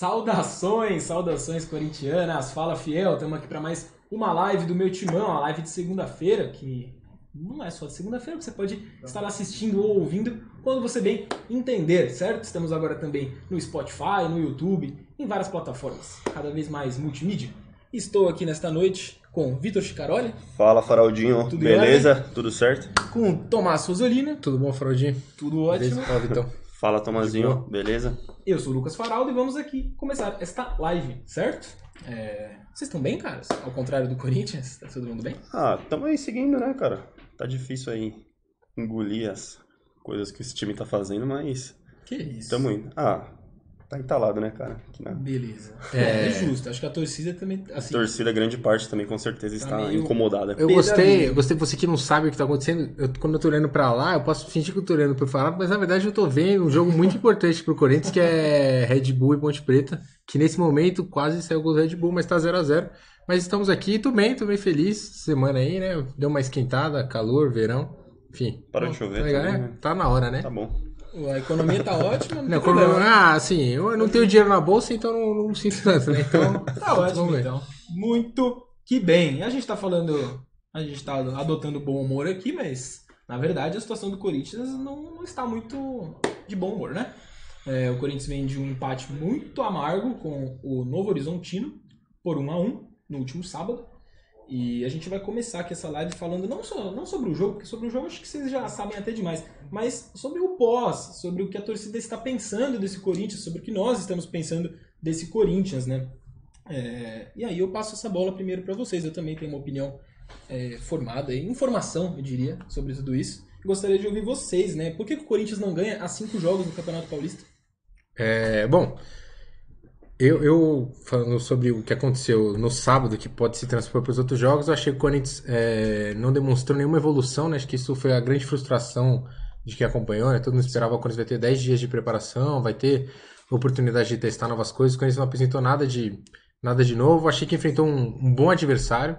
Saudações, saudações corintianas. Fala fiel, estamos aqui para mais uma live do meu timão, a live de segunda-feira, que não é só de segunda-feira, que você pode estar assistindo ou ouvindo quando você bem entender, certo? Estamos agora também no Spotify, no YouTube, em várias plataformas, cada vez mais multimídia. Estou aqui nesta noite com Vitor Chicaroli. Fala, Faraldinho. Tudo Beleza? Tudo certo? Com Tomás Rosolina. Tudo bom, Faraldinho? Tudo ótimo. Fala, Vitão. Fala, Tomazinho. Beleza? Eu sou o Lucas Faraldo e vamos aqui começar esta live, certo? É... Vocês estão bem, caras? Ao contrário do Corinthians, tá todo mundo bem? Ah, tamo aí seguindo, né, cara? Tá difícil aí engolir as coisas que esse time tá fazendo, mas Que isso. tamo indo. Ah, tá entalado, né, cara? Na Beleza. É. É... justo. Acho que a torcida também, assim, torcida, grande parte também com certeza está meio- incomodada. Eu gostei, eu gostei você que não sabe o que tá acontecendo. Eu- quando eu tô olhando pra lá, eu posso fingir que eu tô olhando pro falar, mas na verdade eu tô vendo um jogo muito importante pro Corinthians, que é Red Bull e Ponte Preta, que nesse momento quase saiu o gol do Red Bull, mas tá 0 a 0 Mas estamos aqui, tô bem, tô bem feliz. Semana aí, né? Deu uma esquentada, calor, verão. Enfim. Parou de Tá chover legal, também, né? né? Tá na hora, né? Tá bom. A economia tá ótima, não, Não, quando- problema. ah, assim, eu não tenho dinheiro na bolsa, então não, não sinto tanto, né? Então, Tá ótimo, então. Muito que bem. A gente tá falando, a gente tá adotando bom humor aqui, mas na verdade a situação do Corinthians não, não está muito de bom humor, né? É, o Corinthians vem de um empate muito amargo com o Novo Horizontino por 1 a 1 no último sábado. E a gente vai começar aqui essa live falando não, só, não sobre o jogo, porque sobre o jogo acho que vocês já sabem até demais, mas sobre o pós, sobre o que a torcida está pensando desse Corinthians, sobre o que nós estamos pensando desse Corinthians, né? É, e aí eu passo essa bola primeiro para vocês. Eu também tenho uma opinião é, formada, informação, eu diria, sobre tudo isso. Gostaria de ouvir vocês, né? Por que o Corinthians não ganha há cinco jogos no Campeonato Paulista? É, bom, eu, eu falando sobre o que aconteceu no sábado, que pode se transpor para os outros jogos, eu achei que o Corinthians é, não demonstrou nenhuma evolução, né? Acho que isso foi a grande frustração de quem acompanhou, né? Todo mundo esperava que o Corinthians vai ter 10 dias de preparação, vai ter oportunidade de testar novas coisas. O Corinthians não apresentou nada de, nada de novo. Achei que enfrentou um, um bom adversário.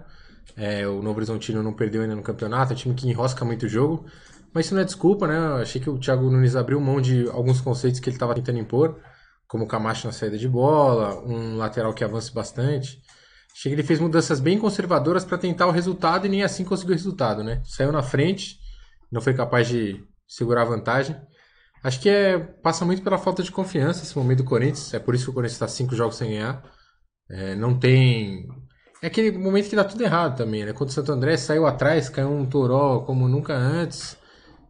É, o Novo Horizontino não perdeu ainda no campeonato, é um time que enrosca muito o jogo. Mas isso não é desculpa, né? Achei que o Thiago Nunes abriu mão de alguns conceitos que ele estava tentando impor, como o Camacho na saída de bola, um lateral que avance bastante. Que ele fez mudanças bem conservadoras para tentar o resultado e nem assim conseguiu o resultado, né? Saiu na frente, não foi capaz de segurar a vantagem. Acho que é, passa muito pela falta de confiança esse momento do Corinthians. É por isso que o Corinthians está cinco jogos sem ganhar. É, não tem. É aquele momento que dá tudo errado também, né? Quando o Santo André saiu atrás, caiu um toró como nunca antes.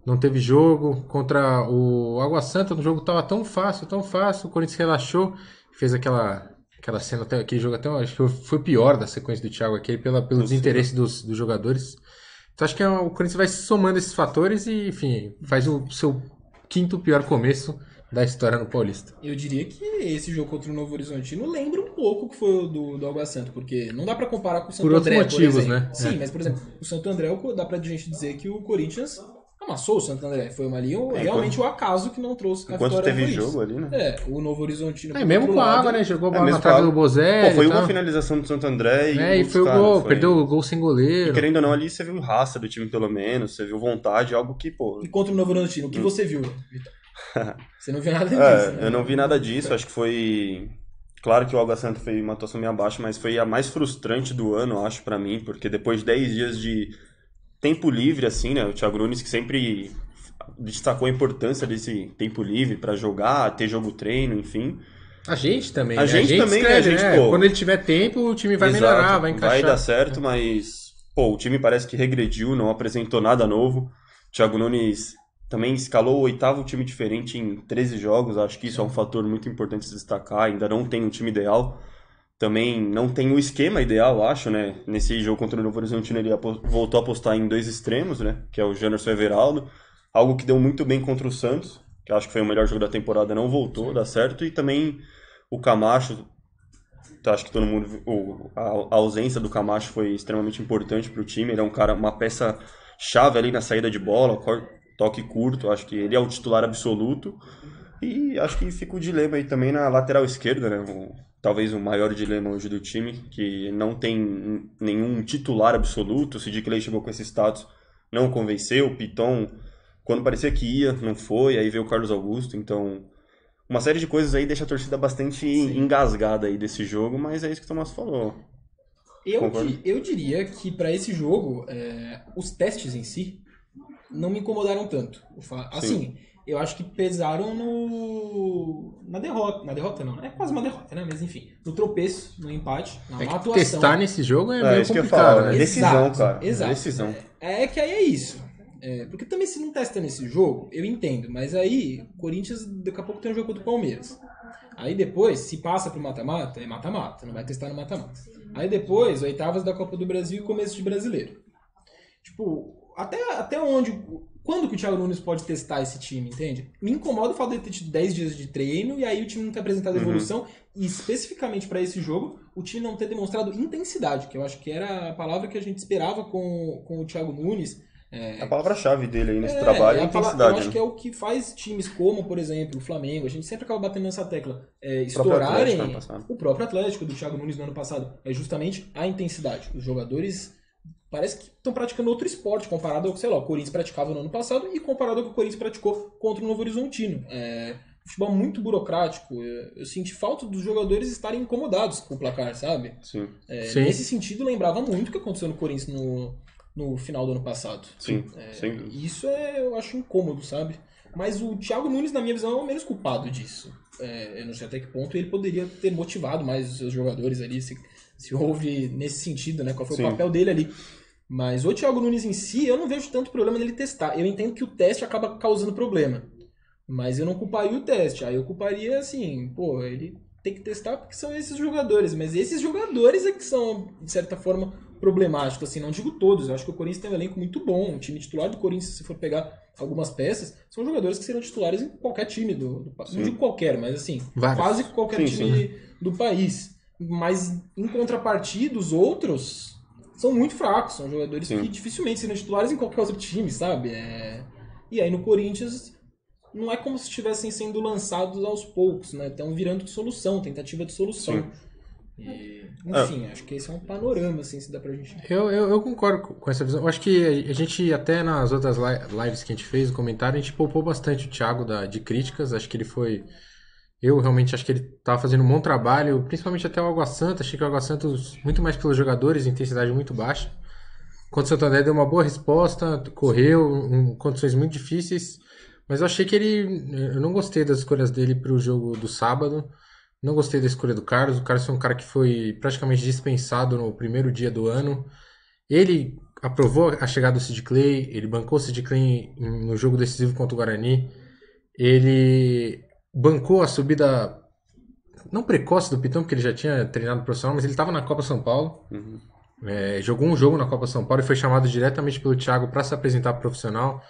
Não teve jogo. Contra o Água Santa, o jogo tava tão fácil, tão fácil. O Corinthians relaxou. Fez aquela, aquela cena, até, aquele jogo até. Acho que foi pior da sequência do Thiago aqui, pela, pelo desinteresse dos, dos jogadores. Então acho que é, o Corinthians vai somando esses fatores e, enfim, faz o seu quinto pior começo da história no Paulista. Eu diria que esse jogo contra o Novo Horizontino lembra um pouco o que foi o do, do Água Santa, porque não dá pra comparar com o Santo Por outros André, motivos, por exemplo. né? Sim, É. mas por exemplo, o Santo André, dá pra gente dizer que o Corinthians amassou o Santo André. Foi ali o- É, realmente o acaso que não trouxe a Enquanto vitória teve jogo ali, né? É, o Novo Horizontino. É, mesmo com a água, né? Jogou a É, bola mesmo na a trave do. Pô, foi uma finalização do Santo André e. É, e foi o gol, foi- perdeu o gol sem goleiro. E querendo ou não, ali você viu raça do time, pelo menos. Você viu vontade, algo que, pô. E contra o Novo Horizontino, o que você viu, Vitor? Você não viu nada disso, É, né? eu não vi nada disso. Acho que foi. Claro que o Água Santa foi uma atuação meio abaixo, mas foi a mais frustrante do ano, acho, pra mim, porque depois de 10 dias de tempo livre, assim, né? O Thiago Nunes que sempre destacou a importância desse tempo livre pra jogar, ter jogo treino, enfim. A gente também. A né? gente também, né? A gente, né? pô. Quando ele tiver tempo, o time vai Exato, melhorar, vai encaixar. Vai dar certo, mas, pô, o time parece que regrediu, não apresentou nada novo. O Thiago Nunes também escalou o oitavo time diferente em 13 jogos. Acho que isso é um fator muito importante se destacar. Ainda não tem um time ideal. Também não tem o esquema ideal, acho, né? Nesse jogo contra o Novo Horizontino, ele voltou a apostar em dois extremos, né? Que é o Janderson Everaldo. Algo que deu muito bem contra o Santos, que acho que foi o melhor jogo da temporada, não voltou, dá certo. E também o Camacho, acho que todo mundo. a, ausência do Camacho foi extremamente importante para o time. Ele é um cara, uma peça chave ali na saída de bola, toque curto. Acho que ele é o titular absoluto. E acho que fica o dilema aí também na lateral esquerda, né? Talvez o maior dilema hoje do time, que não tem nenhum titular absoluto. O Sid Clay chegou com esse status, não convenceu. O Piton, quando parecia que ia, não foi. Aí veio o Carlos Augusto. Então, uma série de coisas aí deixa a torcida bastante engasgada aí desse jogo, mas é isso que o Tomás falou. Eu, Concordo. eu diria que pra esse jogo, é, os testes em si não me incomodaram tanto. Assim, eu acho que pesaram no na derrota. Na derrota não, é quase uma derrota, né? Mas enfim, no tropeço, no empate, na É má que atuação. testar nesse jogo é, É, meio isso que eu ia complicado, falar, né? né? Decisão, Exato, cara. Exato. Decisão. É que aí é isso. É, porque também se não testa nesse jogo, eu entendo. Mas aí, Corinthians daqui a pouco tem um jogo contra o Palmeiras. Aí depois, se passa pro mata-mata, é mata-mata. Não vai testar no mata-mata. Aí depois, oitavas da Copa do Brasil e começo de brasileiro. Tipo, até, até onde. Quando que o Thiago Nunes pode testar esse time, entende? Me incomoda o fato de ter tido 10 dias de treino e aí o time não ter apresentado Uhum. evolução. E especificamente para esse jogo, o time não ter demonstrado intensidade, que eu acho que era a palavra que a gente esperava com, com o Thiago Nunes. É, A palavra-chave dele aí nesse é, trabalho é a intensidade. Eu acho né? que é o que faz times como, por exemplo, o Flamengo, a gente sempre acaba batendo nessa tecla, é, estourarem o próprio Atlético do Thiago Nunes no ano passado. É justamente a intensidade. Os jogadores parece que estão praticando outro esporte comparado ao que, sei lá, o Corinthians praticava no ano passado e comparado ao que o Corinthians praticou contra o Novo Horizontino. É, futebol muito burocrático. Eu, eu senti falta dos jogadores estarem incomodados com o placar, sabe? Sim, É, Sim. nesse sentido, lembrava muito o que aconteceu no Corinthians no, no final do ano passado. sim, É, dúvida. isso é, eu acho incômodo, sabe? Mas o Thiago Nunes, na minha visão, é o menos culpado disso. É, eu não sei até que ponto ele poderia ter motivado mais os seus jogadores ali, se, se houve nesse sentido, né? Qual foi Sim. o papel dele ali. Mas o Thiago Nunes em si, eu não vejo tanto problema nele testar. Eu entendo que o teste acaba causando problema. Mas eu não culparia o teste. Aí eu culparia, assim, pô, ele tem que testar porque são esses jogadores. Mas esses jogadores é que são, de certa forma, problemáticos. Assim, não digo todos. Eu acho que o Corinthians tem um elenco muito bom. O time titular do Corinthians, se for pegar algumas peças, são jogadores que serão titulares em qualquer time do, do Não Sim. digo qualquer, mas assim, Vários. quase qualquer Sim, time do país. Mas em contrapartida, os outros são muito fracos. São jogadores Sim. que dificilmente serão titulares em qualquer outro time, sabe? É... E aí no Corinthians não é como se estivessem sendo lançados aos poucos, né? Estão virando de solução, tentativa de solução. E, enfim, acho que esse é um panorama, assim, se dá pra gente. Eu, eu, eu concordo com- essa visão. Eu acho que a gente, até nas outras li- lives que a gente fez, o comentário, a gente poupou bastante o Thiago da, de críticas. Acho que ele foi. Eu realmente acho que ele estava fazendo um bom trabalho, principalmente até o Água Santa. Achei que o Água Santa, muito mais pelos jogadores, intensidade muito baixa. Contra o Santander deu uma boa resposta, correu, em condições muito difíceis. Mas eu achei que ele. Eu não gostei das escolhas dele para o jogo do sábado. Não gostei da escolha do Carlos. O Carlos foi um cara que foi praticamente dispensado no primeiro dia do ano. Ele aprovou a chegada do Sid Clay, ele bancou o Sid Clay no jogo decisivo contra o Guarani. Ele bancou a subida, não precoce do Pitão, porque ele já tinha treinado profissional, mas ele estava na Copa São Paulo. Uhum. É, jogou um jogo na Copa São Paulo e foi chamado diretamente pelo Thiago para se apresentar profissional.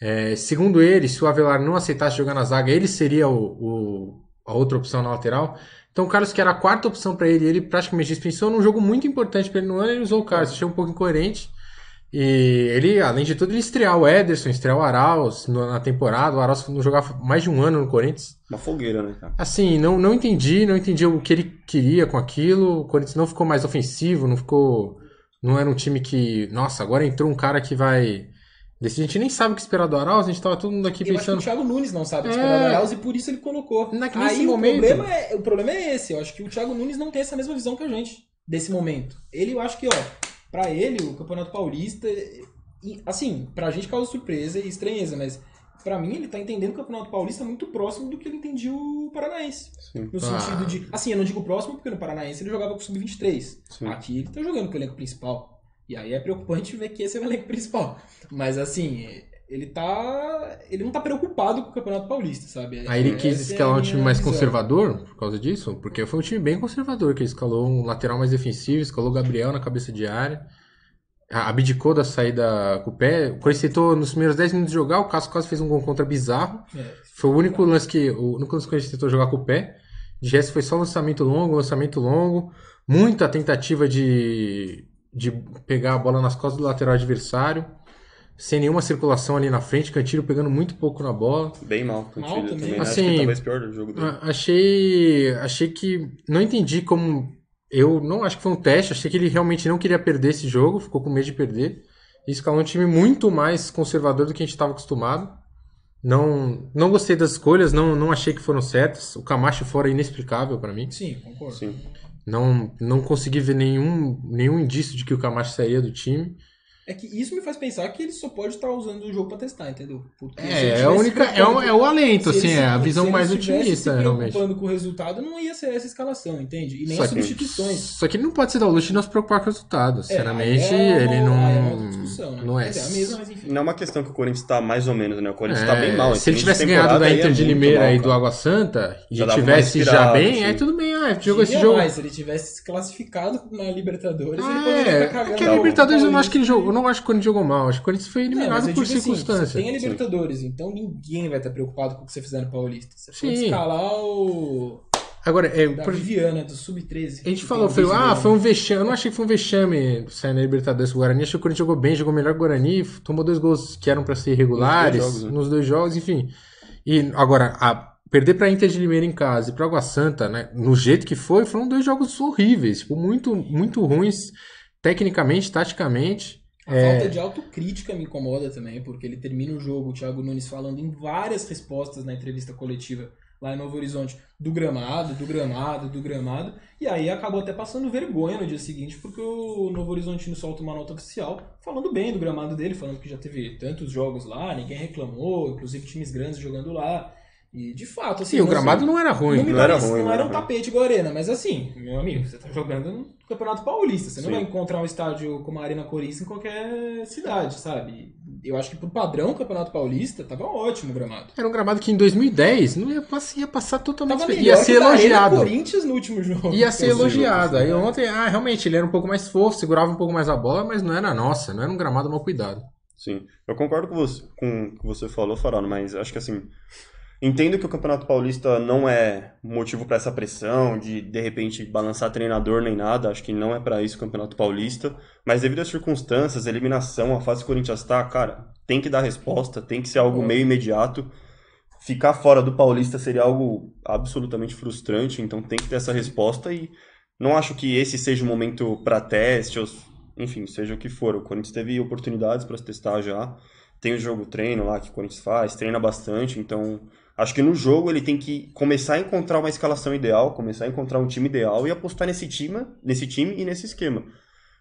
É, segundo ele, se o Avelar não aceitasse jogar na zaga, ele seria o, o- a outra opção na lateral. Então o Carlos, que era a quarta opção para ele, ele praticamente dispensou num jogo muito importante para ele no ano, ele usou o Carlos. Achei um pouco incoerente. E ele, além de tudo, ele estrear o Ederson, estrear o Arauz na temporada. O Arauz não jogava mais de um ano no Corinthians. Uma fogueira, né, cara? Assim, não, não entendi, não entendi o que ele queria com aquilo. O Corinthians não ficou mais ofensivo, não ficou. Não era um time que. Nossa, agora entrou um cara que vai. Desse, a gente nem sabe o que esperar do Arauz, a gente tava todo mundo aqui Eu acho que o pensando. Thiago Nunes não sabe É. esperar o Arauz e por isso ele colocou. Na- nesse Aí o momento- problema, é, o problema é esse. Eu acho que o Thiago Nunes não tem essa mesma visão que a gente desse momento. Ele, eu acho que, ó, pra ele, o Campeonato Paulista, e, assim, pra gente causa surpresa e estranheza, mas pra mim ele tá entendendo o Campeonato Paulista muito próximo do que ele entendia o Paranaense. Sim. No Ah. sentido de. Assim, eu não digo próximo porque no Paranaense ele jogava com o Sub-23. Sim. Aqui ele tá jogando com o elenco principal. E aí é preocupante ver que esse é o elenco principal. Mas assim, ele tá. Ele não tá preocupado com o Campeonato Paulista, sabe? Aí ele quis Essa é escalar a um time mais visão. conservador por causa disso, porque foi um time bem conservador, que ele escalou um lateral mais defensivo, escalou o Gabriel na cabeça de área, abdicou da saída com o pé. O nos primeiros 10 minutos de jogar, o Cássio quase fez um gol contra bizarro. É. Foi o único lance que o único lance que gente tentou jogar com o pé. De resto foi só lançamento longo, lançamento longo, muita tentativa de, de pegar a bola nas costas do lateral adversário, sem nenhuma circulação ali na frente, Cantilho pegando muito pouco na bola. Bem mal. Mal Cantilho também. também. Acho Assim, que talvez pior do jogo dele. Achei, achei que não entendi como eu não acho que foi um teste, achei que ele realmente não queria perder esse jogo, ficou com medo de perder. E escalou um time muito mais conservador do que a gente estava acostumado. Não, não gostei das escolhas, não, não achei que foram certas. O Camacho fora é inexplicável pra mim. Sim, concordo. Sim. Não, não consegui ver nenhum, nenhum indício de que o Camacho sairia do time. É que isso me faz pensar que ele só pode estar usando o jogo pra testar, entendeu? Porque se É, é, a única, se é, o, é o alento, se assim, é a se- visão se ele mais otimista, se realmente. preocupando com o resultado, não ia ser essa escalação, entende? E nem Só as que- substituições. Só que ele não pode se dar o luxo de não se preocupar com o resultado. Sinceramente, aí é ele não. é uma outra discussão, né? Não é. Mas é a mesma, mas enfim. Não é uma questão que o Corinthians tá mais ou menos, né? O Corinthians É, tá bem mal. se ele Esse tivesse ganhado da Inter é de Limeira e do. Água Santa e Já tivesse já bem, assim. aí tudo bem. Ah, jogou esse jogo. mais, se ele tivesse se classificado na Libertadores, ele poderia É, estar cagando. porque a Libertadores eu não acho que ele jogou. Eu não acho que o Corinthians jogou mal. Acho que o Corinthians foi Não, eliminado eu por digo assim, tem a Libertadores, então ninguém vai estar preocupado com o que você fizer no Paulista. Você pode Sim. escalar o Agora, é, da por- Viviana, do Sub-13. a gente falou, foi, ah, foi um vexame. Eu não achei que foi um vexame sair na Libertadores com o Guarani. Achei que o Corinthians jogou bem, jogou melhor que o Guarani, tomou dois gols que eram pra ser irregulares Nos dois jogos, né? nos dois jogos, enfim. E agora, a perder pra Inter de Limeira em casa e pra Água Santa, né, no jeito que foi, foram dois jogos horríveis, tipo, muito, muito ruins, tecnicamente, taticamente. A É. falta de autocrítica me incomoda também, porque ele termina o jogo, o Thiago Nunes falando em várias respostas na entrevista coletiva lá em Novo Horizonte, do gramado, do gramado, do gramado, e aí acabou até passando vergonha no dia seguinte, porque o Novo Horizontino solta uma nota oficial falando bem do gramado dele, falando que já teve tantos jogos lá, ninguém reclamou, inclusive times grandes jogando lá, e de fato, assim... Sim, o não- gramado não era ruim. não me Não era parece- ruim, não não era era um tapete igual a arena, mas assim, meu amigo, você tá jogando no Campeonato Paulista. Você não Sim. vai encontrar um estádio como a Arena Corinthians em qualquer cidade, sabe? Eu acho que pro padrão Campeonato Paulista tava ótimo o gramado. Era um gramado que em 2010 não ia, passar- ia passar totalmente. Tava ia ser elogiado. Corinthians no último jogo. Ia ser elogiado. Aí né? ontem, ah, realmente, ele era um pouco mais fofo, segurava um pouco mais a bola, mas não era nossa, não era um gramado mal cuidado. Sim, eu concordo com você, com o que você falou, Farol, mas acho que assim, entendo que o Campeonato Paulista não é motivo para essa pressão de de repente balançar treinador nem nada, acho que não é para isso o Campeonato Paulista, mas devido às circunstâncias, eliminação, a fase que o Corinthians tá, cara, tem que dar resposta, tem que ser algo meio imediato. Ficar fora do Paulista seria algo absolutamente frustrante, então tem que ter essa resposta e não acho que esse seja o momento para teste, ou, enfim, seja o que for. O Corinthians teve oportunidades para se testar já. Tem o jogo treino lá que o Corinthians faz, treina bastante, então acho que no jogo ele tem que começar a encontrar uma escalação ideal, começar a encontrar um time ideal e apostar nesse time, nesse time e nesse esquema.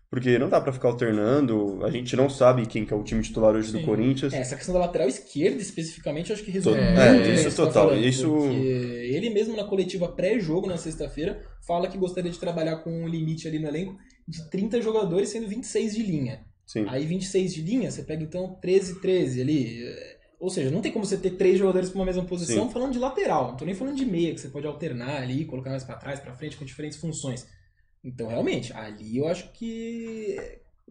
Porque não dá para ficar alternando, a gente não sabe quem que é o time titular hoje do Sim. Corinthians. É, essa questão da lateral esquerda, especificamente, eu acho que resolve É, muito é, bem isso tá total, falando, isso- ele mesmo na coletiva pré-jogo, na sexta-feira, fala que gostaria de trabalhar com um limite ali no elenco de 30 jogadores, sendo 26 de linha. Sim. Aí 26 de linha, você pega então 13, 13 ali. Ou seja, não tem como você ter três jogadores para uma mesma posição Sim. falando de lateral. Não tô nem falando de meia, que você pode alternar ali, colocar mais para trás, para frente, com diferentes funções. Então, realmente, ali eu acho que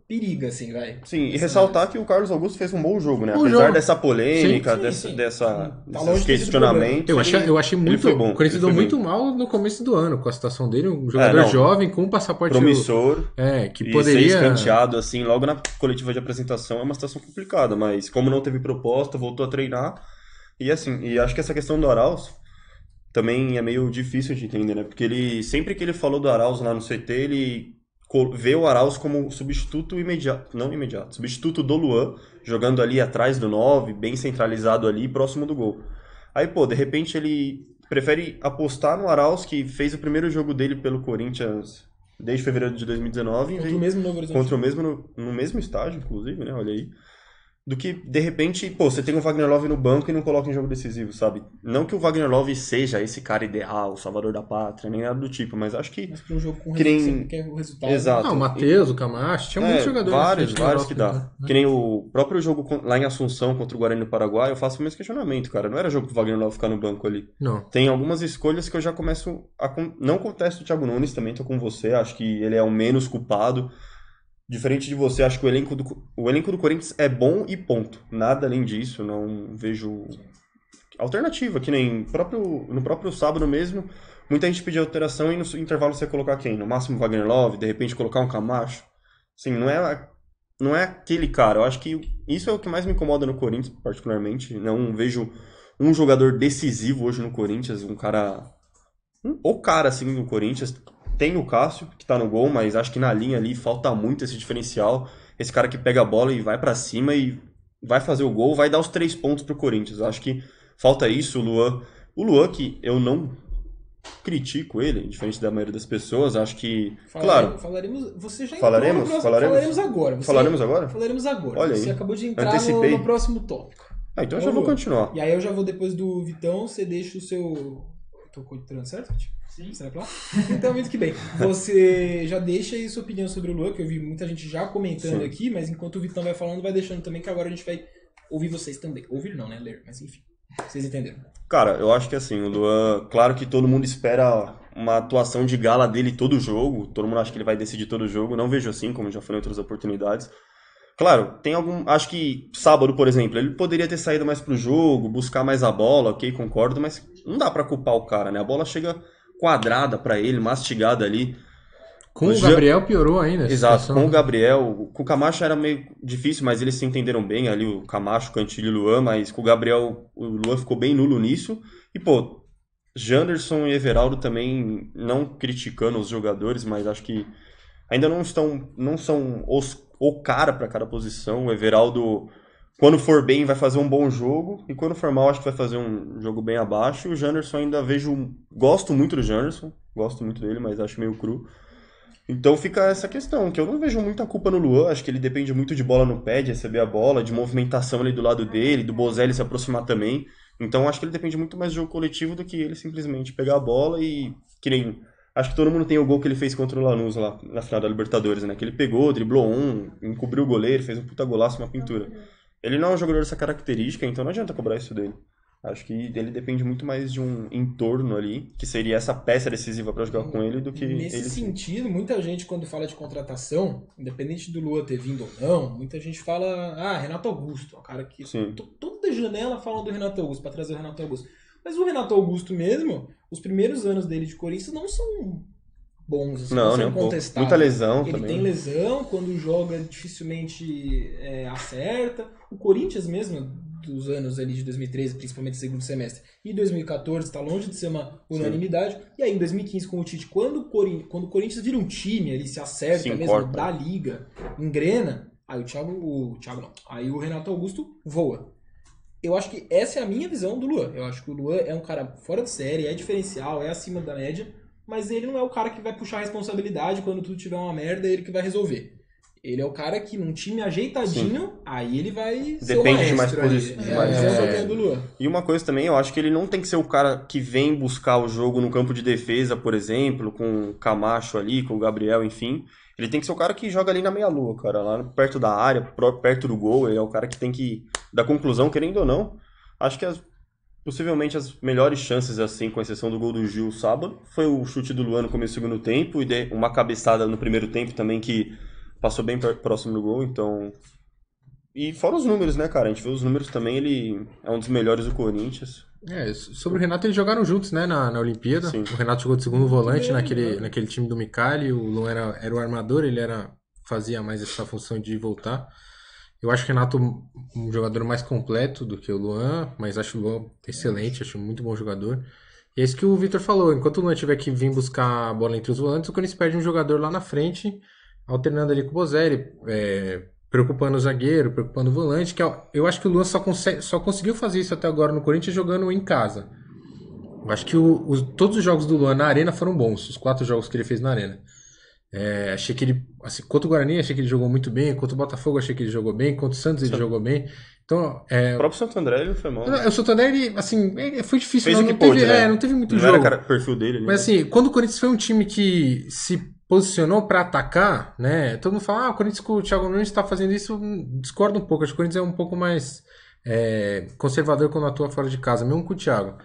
periga, assim, vai. Sim, e Essa ressaltar que o Carlos Augusto fez um bom jogo, né? Bom Apesar jogo. dessa polêmica, Sim, sim, dessa, sim. dessa Tá desses questionamentos. Eu achei, eu achei muito. bom, o Corinthians deu muito bem. mal no começo do ano com a situação dele. Um jogador não. jovem com um passaporte. promissor É, que e ser poderia. escanteado assim logo na coletiva de apresentação é uma situação complicada, mas como não teve proposta, voltou a treinar. E assim, e acho que essa questão do Arauz também é meio difícil de entender, né? Porque ele sempre que ele falou do Arauz lá no CT, ele vê o Arauz como substituto imediato, não imediato, substituto do Luan, jogando ali atrás do 9, bem centralizado ali, próximo do gol. Aí, pô, de repente ele prefere apostar no Arauz, que fez o primeiro jogo dele pelo Corinthians desde fevereiro de 2019, em Contra o mesmo Novo Horizonte. contra o mesmo no, no mesmo estágio, inclusive, né? Olha aí. Do que, de repente, pô, você tem o Wagner Love no banco e não coloca em jogo decisivo, sabe? Não que o Wagner Love seja esse cara ideal, o salvador da pátria, nem nada do tipo, mas acho que. Mas para um jogo com Que nem- quer o resultado. Exato. Ah, o Matheus, o Camacho, tinha É, muitos jogadores. Vários, vários que dá. né? Que nem o próprio jogo lá em Assunção contra o Guarani do Paraguai, eu faço o mesmo questionamento, cara. Não era jogo pro Wagner Love ficar no banco ali. Não. Tem algumas escolhas que eu já começo a. Não contesto o Thiago Nunes, também tô com você. Acho que ele é o menos culpado. Diferente de você, acho que o elenco do, o elenco do Corinthians é bom e ponto. Nada além disso. Não vejo alternativa. Que nem próprio, no próprio sábado mesmo, muita gente pediu alteração e no intervalo você colocar quem? No máximo Wagner Love, de repente colocar um Camacho. Assim, não é, não é aquele cara. Eu acho que isso é o que mais me incomoda no Corinthians, particularmente. Não vejo um jogador decisivo hoje no Corinthians, um cara. Um, o cara, assim, no Corinthians. Tem o Cássio, que tá no gol, mas acho que na linha ali falta muito esse diferencial. Esse cara que pega a bola e vai pra cima e vai fazer o gol, vai dar os três pontos pro Corinthians. Acho que falta isso, o Luan. O Luan, que eu não critico ele, diferente da maioria das pessoas, acho que. claro. Falaremos. Você já Falaremos? entrou no Falaremos? falaremos agora. Você- Falaremos agora? Falaremos agora. Olha Você aí. acabou de entrar no, no próximo tópico. Ah, então eu já vou continuar. E aí eu já vou depois do Vitão, você deixa o seu. Tô entrando certo? Sim. Será que lá? Então, muito que bem. Você já deixa aí sua opinião sobre o Luan, que eu vi muita gente já comentando Sim. aqui, mas enquanto o Vitão vai falando, vai deixando também, que agora a gente vai ouvir vocês também. Ouvir não, né? Ler, mas enfim. Vocês entenderam. Cara, eu acho que assim, o Luan, claro que todo mundo espera uma atuação de gala dele todo jogo, todo mundo acha que ele vai decidir todo jogo, não vejo assim, como já falei em outras oportunidades. Claro, tem algum. Acho que sábado, por exemplo, ele poderia ter saído mais pro jogo, buscar mais a bola, ok, concordo, mas não dá pra culpar o cara, né? A bola chega quadrada pra ele, mastigada ali. Com O o Jean- Gabriel piorou ainda. Exato, situação. com o Gabriel, com o Camacho era meio difícil, mas eles se entenderam bem ali, o Camacho, o Cantilho e o Luan, mas com o Gabriel, o Luan ficou bem nulo nisso. E, pô, Janderson e Everaldo também, não criticando os jogadores, mas acho que ainda não estão, não são os, o cara para cada posição. O Everaldo, quando for bem, vai fazer um bom jogo, e quando for mal, acho que vai fazer um jogo bem abaixo. O Janderson ainda vejo, gosto muito do Janderson, gosto muito dele, mas acho meio cru. Então fica essa questão, que eu não vejo muita culpa no Luan, acho que ele depende muito de bola no pé, de receber a bola, de movimentação ali do lado dele, do Bozelli se aproximar também. Então acho que ele depende muito mais do jogo coletivo do que ele simplesmente pegar a bola e que nem acho que todo mundo tem o gol que ele fez contra o Lanús lá na final da Libertadores, né? Que ele pegou, driblou um, encobriu o goleiro, fez um puta golaço, uma pintura. Ele não é um jogador dessa característica, então não adianta cobrar isso dele. Acho que ele depende muito mais de um entorno ali, que seria essa peça decisiva pra jogar com ele, do que Nesse ele. sentido, muita gente, quando fala de contratação, independente do Lua ter vindo ou não, muita gente fala, ah, Renato Augusto, é um cara que toda janela fala do Renato Augusto, pra trazer o Renato Augusto. Mas o Renato Augusto mesmo, os primeiros anos dele de Corinthians não são bons, assim, Não, pouco. contestáveis. Muita lesão Ele também. tem lesão, quando joga dificilmente é, acerta. O Corinthians mesmo, dos anos ali de 2013, principalmente segundo semestre, e 2014, está longe de ser uma unanimidade. E aí em 2015 com o Tite, quando o, Corin- quando o Corinthians vira um time, ele se acerta Se mesmo da liga, engrena, aí o Thiago, o Thiago não, aí o Renato Augusto voa. Eu acho que essa é a minha visão do Luan. Eu acho que o Luan é um cara fora de série, é diferencial, é acima da média, mas ele não é o cara que vai puxar a responsabilidade quando tudo tiver uma merda, é ele que vai resolver. Ele é o cara que num time ajeitadinho, aí ele vai ser o Depende de mais maestro de É, mais é posições. opinião do Luan. E uma coisa também, eu acho que ele não tem que ser o cara que vem buscar o jogo no campo de defesa, por exemplo, com o Camacho ali, com o Gabriel, enfim. Ele tem que ser o cara que joga ali na meia-lua, cara, lá perto da área, perto do gol. Ele é o cara que tem que dar conclusão, querendo ou não. Acho que as- possivelmente as melhores chances, assim, com exceção do gol do Gil sábado, foi o chute do Luan no começo do segundo tempo e uma cabeçada no primeiro tempo também que passou bem próximo do gol, então. E fora os números, né, cara? A gente vê os números também, ele é um dos melhores do Corinthians. É, sobre o Renato, eles jogaram juntos, né, na, na Olimpíada. Sim. O Renato jogou de segundo volante bem, naquele, naquele time do Micali, o Luan era, era o armador, ele era fazia mais essa função de voltar. Eu acho o Renato um jogador mais completo do que o Luan, mas acho o Luan excelente, acho muito bom jogador. E é isso que o Vitor falou, enquanto o Luan tiver que vir buscar a bola entre os volantes, o Corinthians perde um jogador lá na frente, alternando ali com o Bozelli, é, preocupando o zagueiro, preocupando o volante, que é- eu acho que o Luan só, consegue, só conseguiu fazer isso até agora no Corinthians jogando em casa. Eu acho que o- os- todos os jogos do Luan na Arena foram bons, os quatro jogos que ele fez na Arena. É, achei que ele, assim, contra o Guarani, achei que ele jogou muito bem, contra o Botafogo, achei que ele jogou bem, contra o Santos, ele Sim. jogou bem. Então, é, O próprio Santo André, ele foi mal. o Santander, ele, assim, é, foi difícil, Fez não, o não teve, pôde, né? é, não teve muito não jogo. era cara, perfil dele. né? Mas assim, quando o Corinthians foi um time que se posicionou pra atacar, né? Todo mundo fala, ah, o Corinthians o Thiago Nunes tá fazendo isso, discordo um pouco. Acho que o Corinthians é um pouco mais é, conservador quando atua fora de casa, mesmo com o Thiago.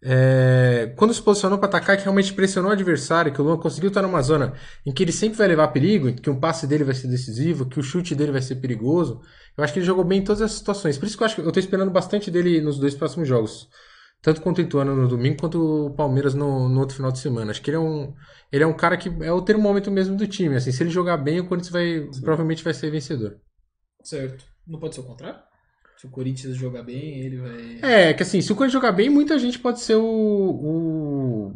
É, quando se posicionou pra atacar, que realmente pressionou o adversário, que o Luan conseguiu estar numa zona em que ele sempre vai levar perigo, que um passe dele vai ser decisivo, que o chute dele vai ser perigoso. Eu acho que ele jogou bem em todas as situações. Por isso que eu acho que eu tô esperando bastante dele nos dois próximos jogos. Tanto contra o Ituano no domingo, quanto o Palmeiras no, no outro final de semana. Acho que ele é um, ele é um cara que é o termômetro mesmo do time. Assim, se ele jogar bem, o Corinthians vai, provavelmente vai ser vencedor. Certo. Não pode ser o contrário? Se o Corinthians jogar bem, ele vai. É, que assim, se o Corinthians jogar bem, muita gente pode ser o, o,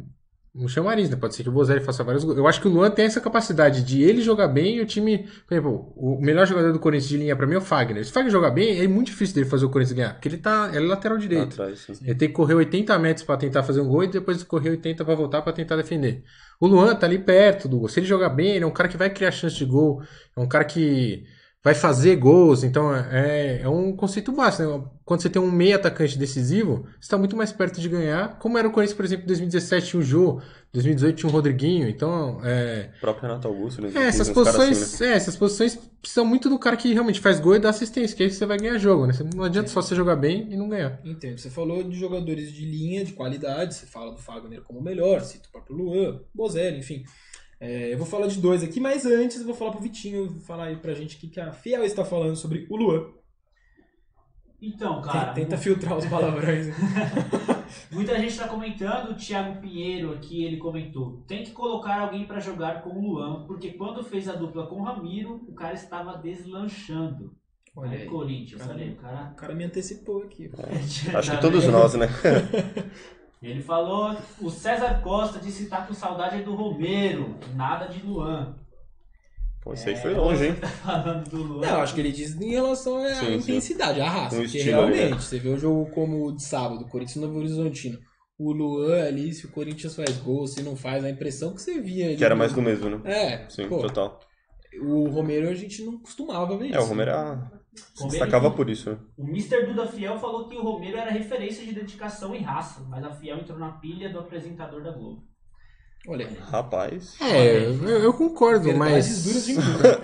um chamariz, né? Pode ser que o Bozelli faça vários gols. Eu acho que o Luan tem essa capacidade de ele jogar bem e o time. Por exemplo, o melhor jogador do Corinthians de linha pra mim é o Fagner. Se o Fagner jogar bem, é muito difícil dele fazer o Corinthians ganhar. Porque ele tá. Ele é lateral direito. Atrás. Ele tem que correr 80 metros pra tentar fazer um gol e depois correr 80 pra voltar pra tentar defender. O Luan tá ali perto do gol. Se ele jogar bem, ele é um cara que vai criar chance de gol. É um cara que vai fazer gols. Então é, é um conceito básico. Né? Quando você tem um meio atacante decisivo, você está muito mais perto de ganhar. Como era o Corinthians, por exemplo, em 2017 tinha o Jô, 2018 tinha o Rodriguinho. Então, é, O próprio Renato Augusto, né? é, essas posições, assim, né? é, essas posições precisam muito do cara que realmente faz gol e dá assistência, que aí você vai ganhar jogo, né? Não adianta só você jogar bem e não ganhar. Entendo. Você falou de jogadores de linha, de qualidade, você fala do Fagner como o melhor, cita o próprio Luan, Bozelli, enfim. É, eu vou falar de dois aqui, mas antes eu vou falar pro Vitinho falar aí pra gente o que que a Fiel está falando sobre o Luan. Então, cara, Tenta filtrar os palavrões. muita gente tá comentando, o Thiago Pinheiro aqui, ele comentou, tem que colocar alguém pra jogar com o Luan, porque quando fez a dupla com o Ramiro, o cara estava deslanchando. Olha Aí, aí. Corinthians, Cara, olha aí, o cara... O cara me antecipou aqui. Acho que todos nós, né? Ele falou, o César Costa disse que tá com saudade do Romero, nada de Luan. Pô, isso aí É, foi longe, hein? tá falando do Luan. Não, acho que ele diz em relação à Sim, intensidade, à raça. Um porque ali, realmente, né? você vê o jogo como o de sábado, Corinthians Novo Horizontino. O Luan ali, se o Corinthians faz gol, se não faz, a impressão que você via ali. Que era mais do mesmo, né? É, Sim, pô, total. o Romero a gente não costumava ver isso. É, o Romero era... se Romero- destacava por isso, né? O Mr. Duda Fiel falou que o Romero era referência de dedicação e raça, mas a Fiel entrou na pilha do apresentador da Globo. Olha aí. Rapaz. É, eu, eu concordo, duras mas.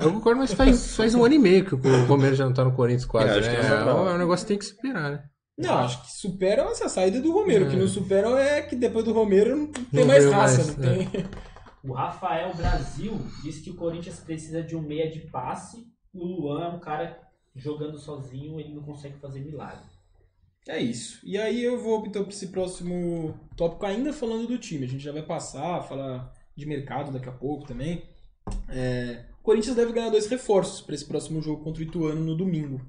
Eu concordo, mas faz, faz um ano e meio que o Romero já não tá no Corinthians quase, É, né? É, dá. um negócio que tem que superar, né? Não, acho que superam essa saída do Romero. O que não superam é que depois do Romero não tem Não mais raça, mais, não é. tem. O Rafael Brasil disse que o Corinthians precisa de um meia de passe. O Luan é um cara jogando sozinho, ele não consegue fazer milagre. É isso. E aí eu vou então para esse próximo tópico, ainda falando do time. A gente já vai passar, falar de mercado daqui a pouco também. É, o Corinthians deve ganhar dois reforços para esse próximo jogo contra o Ituano no domingo.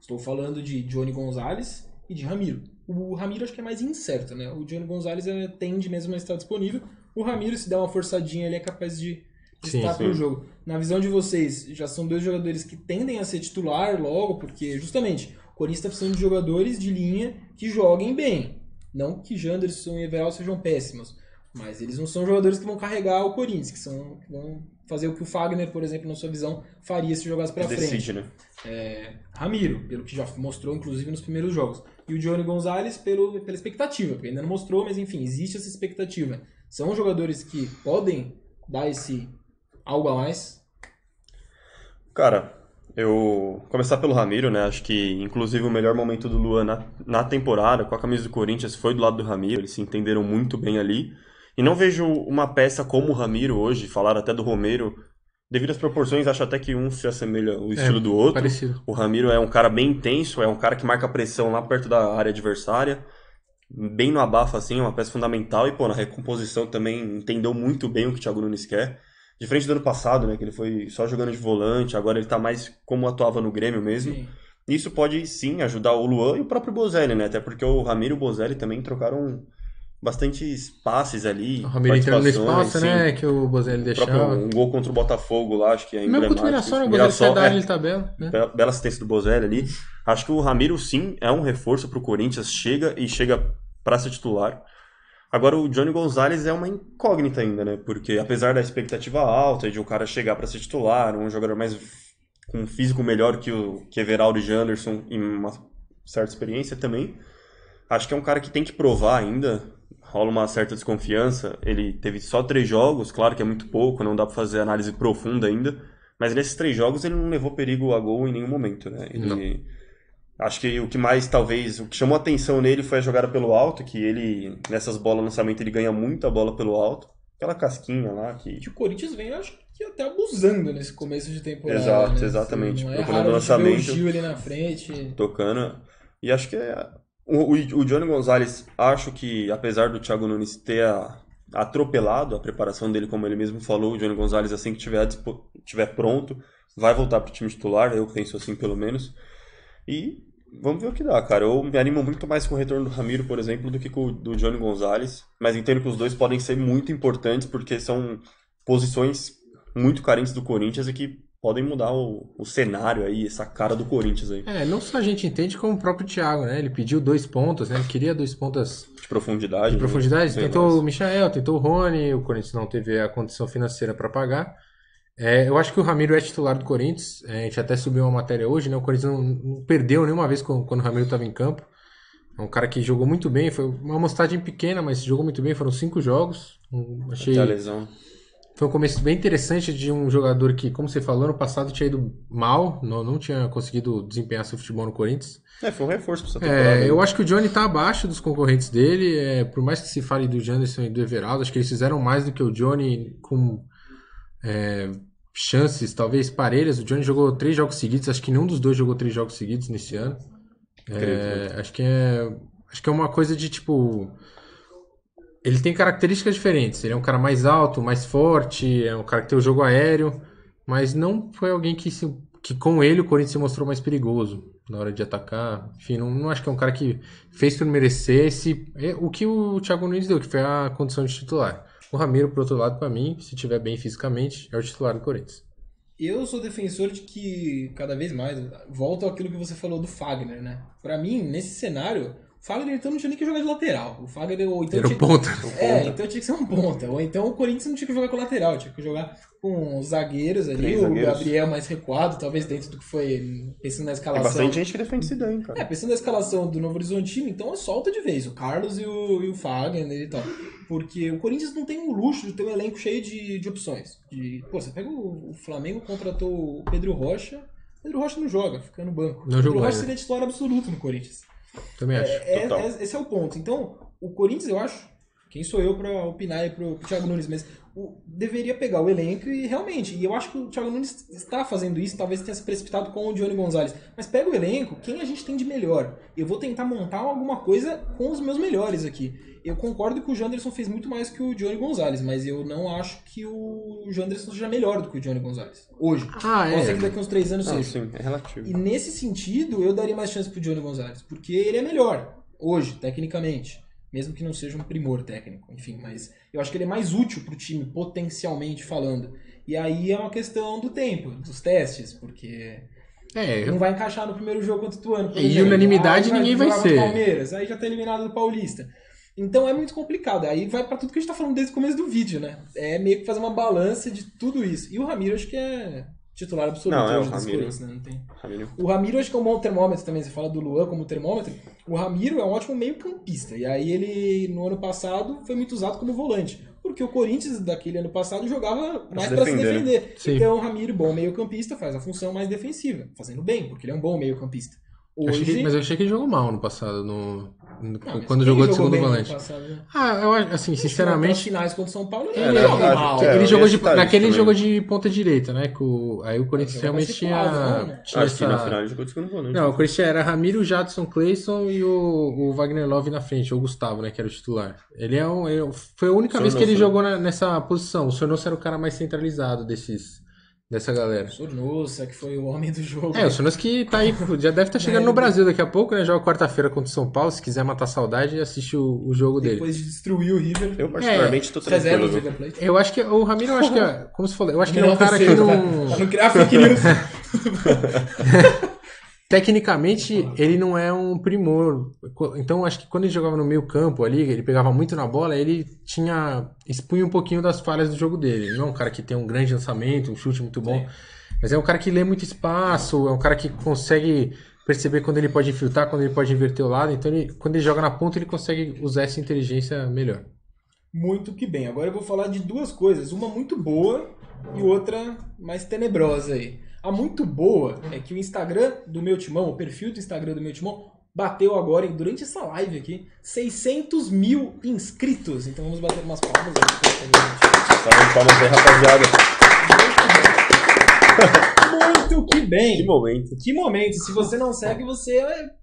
Estou falando de Johnny Gonzalez e de Ramiro. O Ramiro acho que é mais incerto, né? O Johnny Gonzalez é, tende mesmo a estar disponível. O Ramiro, se der uma forçadinha, ele é capaz de, estar sim. pro jogo. Na visão de vocês, já são dois jogadores que tendem a ser titular logo, porque justamente o Corinthians está precisando de jogadores de linha que joguem bem. Não que Janderson e Everal sejam péssimos, mas eles não são jogadores que vão carregar o Corinthians, que, são, que vão fazer o que o Fagner, por exemplo, na sua visão, faria se jogasse para frente. Decide, né? É, Ramiro, pelo que já mostrou, inclusive, nos primeiros jogos. E o Johnny Gonzalez pelo, pela expectativa, porque ainda não mostrou, mas enfim, existe essa expectativa. São jogadores que podem dar esse algo a mais. Cara, eu começar pelo Ramiro, né? Acho que inclusive o melhor momento do Luan na, na temporada, com a camisa do Corinthians, foi do lado do Ramiro. Eles se entenderam muito bem ali. E não vejo uma peça como o Ramiro hoje, falaram até do Romero. Devido às proporções, acho até que um se assemelha o estilo do outro. Parecido. O Ramiro é um cara bem intenso, é um cara que marca pressão lá perto da área adversária. Bem no abafa, assim, é uma peça fundamental. E, pô, na recomposição também entendeu muito bem o que o Thiago Nunes quer. Diferente do ano passado, né? Que ele foi só jogando de volante, agora ele tá mais como atuava no Grêmio mesmo. Sim. Isso pode sim ajudar o Luan e o próprio Bozelli, né? Até porque o Ramiro e o Bozelli também trocaram bastantes passes ali. O Ramiro entrando no espaço, sim. né? Que o Bozelli deixava. próprio um gol contra o Botafogo lá, acho que é Mesmo contra o. Mirassol, né? O Bozelli sai da é, área, ele tá belo. Né? Be- Bela assistência do Bozelli ali. Acho que o Ramiro, sim, é um reforço pro Corinthians. Chega e chega pra ser titular. Agora, o Johnny Gonzalez é uma incógnita ainda, né? Porque apesar da expectativa alta de o cara chegar pra ser titular, um jogador mais com um físico melhor que o que Everaldo e Janderson e uma certa experiência também, acho que é um cara que tem que provar ainda. Rola uma certa desconfiança. Ele teve só três jogos, claro que é muito pouco, não dá pra fazer análise profunda ainda. Mas nesses três jogos ele não levou perigo a gol em nenhum momento, né? Ele... Acho que o que mais, talvez, o que chamou atenção nele foi a jogada pelo alto, que ele, nessas bolas lançamento, ele ganha muita bola pelo alto. Aquela casquinha lá que. Que o Corinthians vem, acho que até abusando nesse começo de temporada. Exato, né? exatamente. Não é Procurando a o lançamento. Gil ali na frente. tocando. E acho que é. O, o, o Johnny Gonzalez, acho que, apesar do Thiago Nunes ter a- atropelado a preparação dele, como ele mesmo falou, o Johnny Gonzalez, assim que tiver, tiver pronto, vai voltar para o time titular, eu penso assim pelo menos. E Vamos ver o que dá, cara. Eu me animo muito mais com o retorno do Ramiro, por exemplo, do que com o do Johnny Gonzalez. Mas entendo que os dois podem ser muito importantes, porque são posições muito carentes do Corinthians e que podem mudar o, o cenário aí, essa cara do Corinthians aí. É, não só a gente entende como o próprio Thiago, né? Ele pediu dois pontos, né? Ele queria dois pontos De profundidade. de né? profundidade. Sei Tentou lá. o Michael, tentou o Rony, o Corinthians não teve a condição financeira para pagar. É, eu acho que o Ramiro é titular do Corinthians. É, a gente até subiu uma matéria hoje, né? O Corinthians não, não perdeu nenhuma vez quando, quando o Ramiro estava em campo. É um cara que jogou muito bem. Foi uma amostragem pequena, mas jogou muito bem. Foram cinco jogos. Achei. Até a lesão. Foi um começo bem interessante de um jogador que, como você falou, ano passado tinha ido mal, não, não tinha conseguido desempenhar seu futebol no Corinthians. É, foi um reforço pra essa temporada. É, eu acho que o Johnny tá abaixo dos concorrentes dele, é, por mais que se fale do Janderson e do Everaldo, acho que eles fizeram mais do que o Johnny com é, chances, talvez parelhas. O Johnny jogou três jogos seguidos, acho que nenhum dos dois jogou três jogos seguidos nesse ano. É, acho que é acho que é uma coisa de tipo ele tem características diferentes. Ele é um cara mais alto, mais forte, é um cara que tem o jogo aéreo, mas não foi alguém que se que com ele o Corinthians se mostrou mais perigoso na hora de atacar. Enfim, não, não acho que é um cara que fez por merecer esse é o que o Thiago Nunes deu, que foi a condição de titular. O Ramiro, por outro lado, para mim, se tiver bem fisicamente, é o titular do Corinthians. Eu sou defensor de que, cada vez mais, volta àquilo que você falou do Fagner, né? Pra mim, nesse cenário, o Fagner então não tinha nem que jogar de lateral. O Fagner, ou então Era tinha- ponta. É, então tinha que ser um ponta. Ou então o Corinthians não tinha que jogar com lateral, tinha que jogar com os zagueiros ali, Três o zagueiros. Gabriel mais recuado, talvez dentro do que foi pensando na Tem escalação. bastante gente que defende Zidane, É, cara. pensando na escalação do Novo Horizontino, então solta de vez o Carlos e o, e o Fagner e tal. Porque o Corinthians não tem o luxo de ter um elenco cheio de, de opções. De, pô, você pega o, o Flamengo, contratou o Pedro Rocha, Pedro Rocha não joga, fica no banco. Não o Pedro jogou Rocha seria titular absoluto no Corinthians. Também acho. É, Total. é- esse é o ponto. Então, o Corinthians, eu acho, quem sou eu pra opinar pro, pro Thiago Nunes, mas o- deveria pegar o elenco e realmente, e eu acho que o Thiago Nunes está fazendo isso, talvez tenha se precipitado com o Johnny Gonzalez, mas pega o elenco, quem a gente tem de melhor? Eu vou tentar montar alguma coisa com os meus melhores aqui. Eu concordo que o Janderson fez muito mais que o Johnny Gonzalez, mas eu não acho que o Janderson seja melhor do que o Johnny Gonzalez. Hoje. Ah, Pode ser é. que daqui uns três anos Não, seja. sim, é relativo. E nesse sentido, eu daria mais chance pro Johnny Gonzalez, porque ele é melhor hoje, tecnicamente. Mesmo que não seja um primor técnico, enfim, mas eu acho que ele é mais útil pro time, potencialmente falando. E aí é uma questão do tempo, dos testes, porque É, não vai encaixar no primeiro jogo contra o Tuano. E unanimidade ninguém vai o ser. Palmeiras, aí já tá eliminado do Paulista. Então é muito complicado. Aí vai pra tudo que a gente tá falando desde o começo do vídeo, né? É meio que fazer uma balança de tudo isso. E o Ramiro acho que é titular absoluto Não, é o hoje Ramiro. Corinthians, né? Não tem. Ramiro. O Ramiro acho que é um bom termômetro também. Você fala do Luan como termômetro. O Ramiro é um ótimo meio-campista. E aí ele, no ano passado, foi muito usado como volante. Porque o Corinthians, daquele ano passado, jogava mais para se defender, né? Então o Ramiro, bom meio-campista, faz a função mais defensiva. Fazendo bem, porque ele é um bom meio-campista. Eu que- Hoje. mas eu achei que ele jogou mal no passado, no, no- Não, mas quando jogou de segundo volante. né? Ah, eu acho, assim, Nas sinceramente, finais contra o São Paulo, ele É, não né? joga Ah, mal. é, ele eu jogou de, naquele ele jogou de ponta direita, né? Que o, aí o Corinthians realmente tinha, né? tinha Acho que na final ele jogou de segundo volante. Não, o Corinthians era Ramiro, Jadson, Clayson e o, o Wagner Love na frente, ou o Gustavo, né, que era o titular. Ele é um, ele- foi a única vez que ele jogou na- nessa posição. O Sornosa era o cara mais centralizado desses, dessa galera. Sornosa, que foi o homem do jogo. É, o Sornosa que tá aí, já deve estar chegando no Brasil daqui a pouco, né? Joga quarta-feira contra o São Paulo. Se quiser matar a saudade, assiste o, o jogo dele. Depois de destruir o River. Eu particularmente tô reserva tranquilo. do viu? River Plate. Eu acho que o Ramiro, eu acho que é, como você falou, eu acho que ele é um cara que não. Pra não criar fake news. Tecnicamente, ele não é um primor. Então, acho que quando ele jogava no meio campo ali, ele pegava muito na bola, ele tinha. expunha um pouquinho das falhas do jogo dele. Ele não é um cara que tem um grande lançamento, um chute muito bom. Mas é um cara que lê muito espaço, é um cara que consegue perceber quando ele pode infiltrar, quando ele pode inverter o lado. Então, ele, quando ele joga na ponta, ele consegue usar essa inteligência melhor. Muito que bem. Agora eu vou falar de duas coisas. Uma muito boa e outra mais tenebrosa aí. A muito boa é que o Instagram do meu timão, o perfil do Instagram do meu timão, bateu agora, durante essa live aqui, 600 mil inscritos. Então vamos bater umas palmas aí. Salve palmas aí, rapaziada. Muito que bem. Que momento. Que momento. Se você não segue, você é.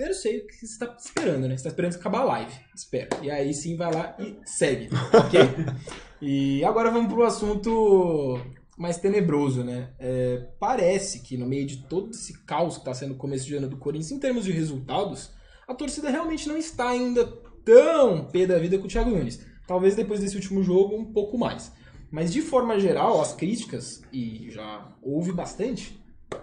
Eu não sei o que você está esperando, né? Você está esperando acabar a live. Espera. E aí sim vai lá e segue. Ok? e agora vamos pro assunto mais tenebroso, né? É, parece que no meio de todo esse caos que está sendo o começo de ano do Corinthians, em termos de resultados, a torcida realmente não está ainda tão pé da vida com o Thiago Nunes. Talvez depois desse último jogo um pouco mais. Mas de forma geral, as críticas, e já houve bastante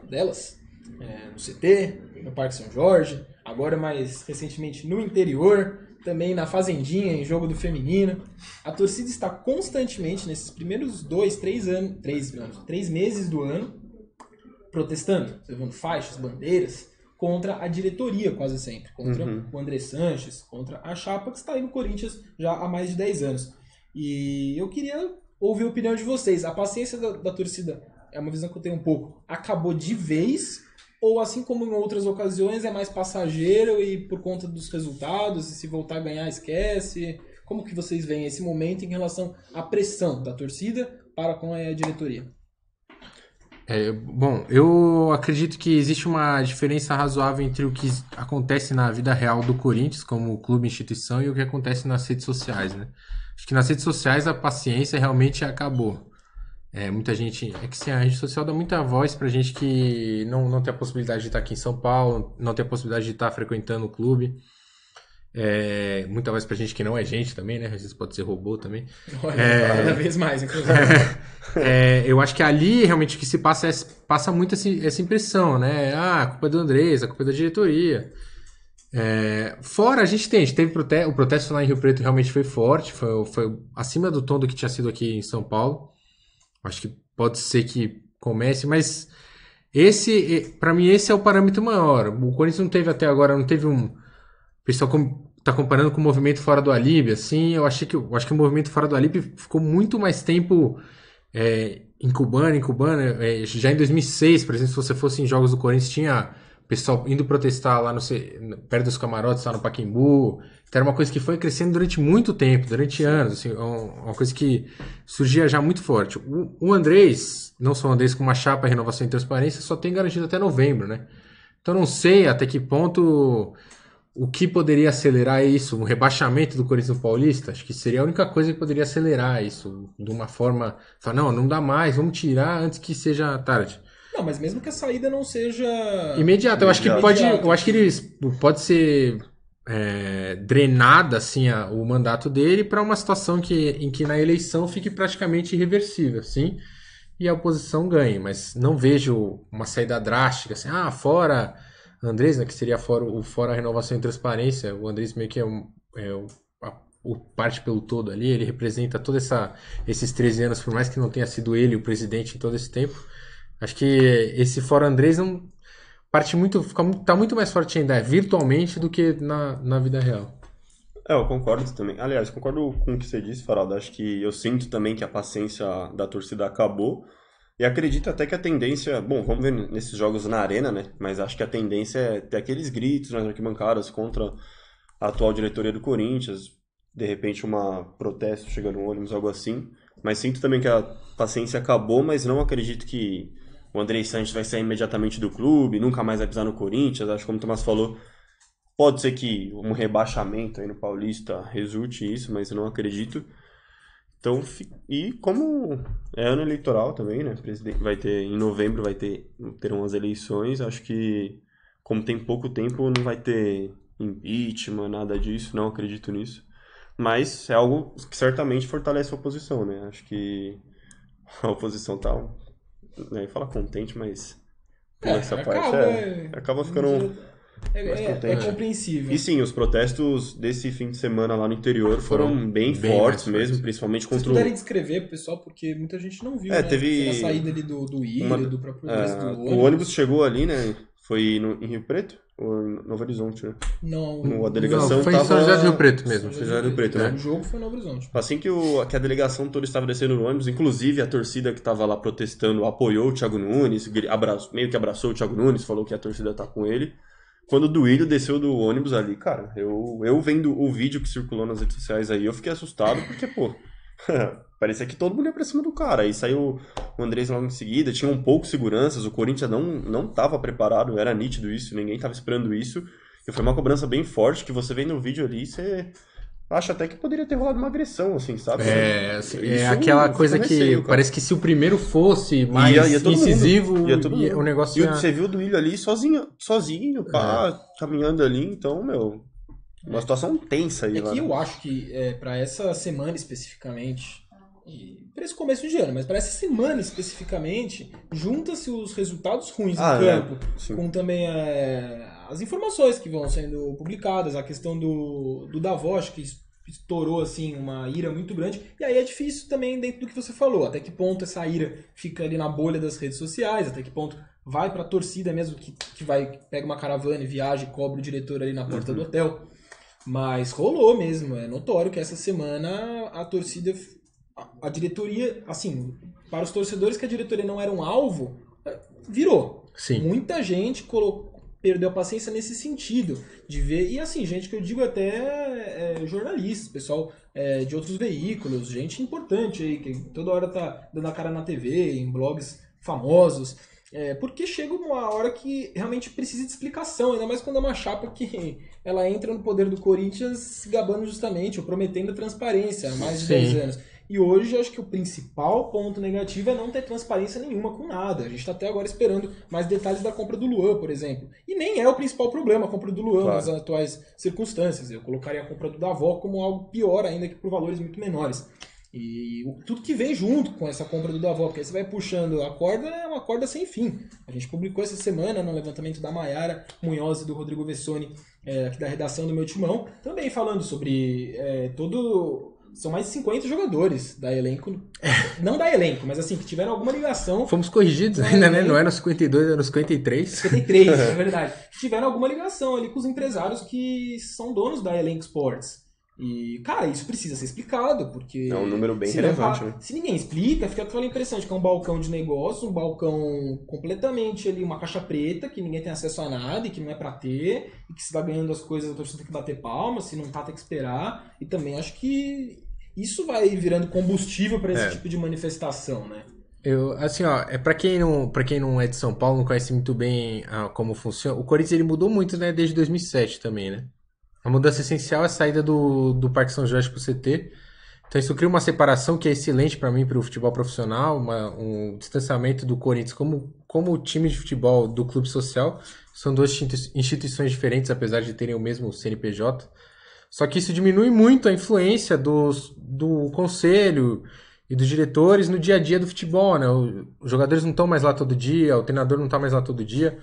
delas, é, no CT, no Parque São Jorge, agora mais recentemente no interior, também na Fazendinha, em jogo do feminino. A torcida está constantemente, nesses primeiros dois, três anos, três, anos, três meses do ano, protestando, levando faixas, bandeiras, contra a diretoria quase sempre, contra Uhum. o André Sanches, contra a chapa que está aí no Corinthians já há mais de 10 anos. E eu queria ouvir a opinião de vocês. A paciência da, da torcida, é uma visão que eu tenho um pouco, acabou de vez ou assim como em outras ocasiões é mais passageiro e por conta dos resultados, e se voltar a ganhar esquece? Como que vocês veem esse momento em relação à pressão da torcida para com a diretoria? É, bom, eu acredito que existe uma diferença razoável entre o que acontece na vida real do Corinthians, como clube instituição, e o que acontece nas redes sociais, né? Acho que nas redes sociais a paciência realmente acabou. É, muita gente. É que sim, a rede social dá muita voz pra gente que não, não tem a possibilidade de estar aqui em São Paulo, não tem a possibilidade de estar frequentando o clube. É, muita voz pra gente que não é gente também, né? Às vezes pode ser robô também. Olha, É. cada vez mais, inclusive. É, eu acho que ali realmente o que se passa é passa muito esse- essa impressão, né? Ah, a culpa é do Andrés, a culpa é da diretoria. É, fora a gente tem, a gente teve prote o protesto lá em Rio Preto realmente foi forte, foi, foi acima do tom do que tinha sido aqui em São Paulo. Acho que pode ser que comece, mas esse, para mim, esse é o parâmetro maior. O Corinthians não teve até agora, não teve um. O pessoal com, tá comparando com o movimento fora do Alibi, assim, eu achei que eu acho que o movimento fora do Alibi ficou muito mais tempo é, incubando, incubando. É, já em 2006, por exemplo, se você fosse em jogos do Corinthians, tinha pessoal indo protestar lá no, perto dos camarotes, lá no Paquimbu. Então era uma coisa que foi crescendo durante muito tempo, durante anos. Assim, é um- uma coisa que surgia já muito forte. O, o Andrés, não só o Andrés com uma chapa renovação e transparência, só tem garantido até novembro, né? Então não sei até que ponto o que poderia acelerar isso, um rebaixamento do Corinthians Paulista, acho que seria a única coisa que poderia acelerar isso, de uma forma, falar, não, não dá mais, vamos tirar antes que seja tarde. Não, mas mesmo que a saída não seja. Imediato, eu acho que pode, eu acho que eles pode ser é, drenada assim a- o mandato dele para uma situação que, em que na eleição fique praticamente irreversível, sim, e a oposição ganhe, mas não vejo uma saída drástica assim, ah, fora Andrés, né, que seria fora o fora a renovação e transparência, o Andrés meio que é, um, é o, a- o parte pelo todo ali, ele representa toda essa esses 13 anos, por mais que não tenha sido ele o presidente em todo esse tempo. Acho que esse fora Andrés não parte muito, fica, tá muito mais forte ainda virtualmente do que na, na vida real. É, eu concordo também. Aliás, concordo com o que você disse, Faraldo. Acho que eu sinto também que a paciência da torcida acabou. E acredito até que a tendência. Bom, vamos ver nesses jogos na arena, né? Mas acho que a tendência é ter aqueles gritos nas arquibancadas contra a atual diretoria do Corinthians. De repente, uma protesto chegando no ônibus, algo assim. Mas sinto também que a paciência acabou, mas não acredito que o Andrei Sanches vai sair imediatamente do clube, nunca mais vai pisar no Corinthians. Acho que, como o Tomás falou, Pode ser que um rebaixamento aí no Paulista resulte isso, mas eu não acredito. Então, e como é ano eleitoral também, né? Vai ter em novembro vai ter terão as eleições. Acho que como tem pouco tempo não vai ter impeachment, nada disso. Não acredito nisso. Mas é algo que certamente fortalece a oposição, né? Acho que a oposição tá, né, fala contente, mas É, nessa acaba, parte é- é, acaba ficando É, mais é- é compreensível. e sim, os protestos desse fim de semana lá no interior foram, Foram bem, bem fortes mesmo, fortes. principalmente vocês contra o. puderem descrever pro pessoal, porque muita gente não viu, É, né? teve A saída ali do, do Ilha, uma- do próprio É, do o ônibus chegou ali, né? Foi no- em Rio Preto? Em Novo Horizonte, né? Não, No- a delegação Não, foi em tava... São José do Rio Preto mesmo. São José do Rio Preto, né? O jogo foi no Horizonte. Assim que, o, que a delegação toda estava descendo no ônibus, inclusive a torcida que estava lá protestando apoiou o Thiago Nunes, gri- abra- meio que abraçou o Thiago Nunes, falou que a torcida tá com ele. Quando o Duílio desceu do ônibus ali, cara, eu, eu vendo o vídeo que circulou nas redes sociais aí, eu fiquei assustado, porque, pô, parecia que todo mundo ia pra cima do cara. Aí saiu o Andrés logo em seguida, tinham poucos seguranças, o Corinthians não, não tava preparado, era nítido isso, ninguém tava esperando isso. E foi uma cobrança bem forte, que você vê no vídeo ali, você... acho até que poderia ter rolado uma agressão, assim, sabe? É, assim, é Isso aquela coisa que receio, parece que se o primeiro fosse mais Ia- ia mundo. incisivo, Ia todo mundo. o negócio E ia... você viu o Duílio ali sozinho, sozinho, pá, caminhando ali, então, meu, uma situação tensa aí É lá. que né? eu acho que é, para essa semana especificamente, para esse começo de ano, mas para essa semana especificamente, junta-se os resultados ruins Ah, do é. campo Sim. com também é, as informações que vão sendo publicadas, a questão do, do Davos, que es- estourou assim uma ira muito grande, e aí é difícil também dentro do que você falou, até que ponto essa ira fica ali na bolha das redes sociais, até que ponto vai para a torcida mesmo que, que vai pega uma caravana e viaja e cobra o diretor ali na porta do hotel. Mas rolou mesmo, é notório que essa semana a torcida, a, a diretoria, assim, para os torcedores que a diretoria não era um alvo, eh, virou. Sim. Muita gente colocou, perdeu a paciência nesse sentido, de ver, e assim, gente que eu digo até é, jornalistas, pessoal é, de outros veículos, gente importante aí, que toda hora tá dando a cara na TV, em blogs famosos. É, porque chega uma hora que realmente precisa de explicação, ainda mais quando é uma chapa que ela entra no poder do Corinthians se gabando justamente, ou prometendo a transparência há mais de Sim. 10 anos. E hoje eu acho que o principal ponto negativo é não ter transparência nenhuma com nada. A gente está até agora esperando mais detalhes da compra do Luan, por exemplo. E nem é o principal problema a compra do Luan Claro. nas atuais circunstâncias. Eu colocaria a compra do Davó como algo pior ainda que por valores muito menores. E tudo que vem junto com essa compra do Davó, porque aí você vai puxando a corda, é uma corda sem fim. A gente publicou essa semana no levantamento da Maiara Munhoz e do Rodrigo Vessoni, é, aqui da redação do meu timão, também falando sobre é, todo. São mais de 50 jogadores da elenco. Não da elenco, mas assim, que tiveram alguma ligação Fomos corrigidos ainda, né? Não eram 52, eram 53. 53, é verdade. Tiveram alguma ligação ali com os empresários que são donos da Elenco Sports. E, cara, isso precisa ser explicado, porque. É um número bem se relevante, levar- né? Se ninguém explica, fica aquela impressão de que é um balcão de negócio, um balcão completamente ali, uma caixa preta, que ninguém tem acesso a nada e que não é pra ter, e que se vai ganhando as coisas, a torcida tem que bater palma, se não tá, tem que esperar. E também acho que isso vai virando combustível pra esse É. tipo de manifestação, né? Eu, assim, ó, é para quem não, para quem não é de São Paulo, não conhece muito bem ah, como funciona. O Corinthians ele mudou muito, né, desde 2007 também, né? A mudança essencial é a saída do, do Parque São Jorge pro CT. Então isso cria uma separação que é excelente para mim para o futebol profissional, uma- um distanciamento do Corinthians como como time de futebol do clube social. São duas institui- instituições diferentes, apesar de terem o mesmo CNPJ. Só que isso diminui muito a influência dos, do conselho e dos diretores no dia a dia do futebol, né? O- Os jogadores não estão mais lá todo dia, o treinador não está mais lá todo dia,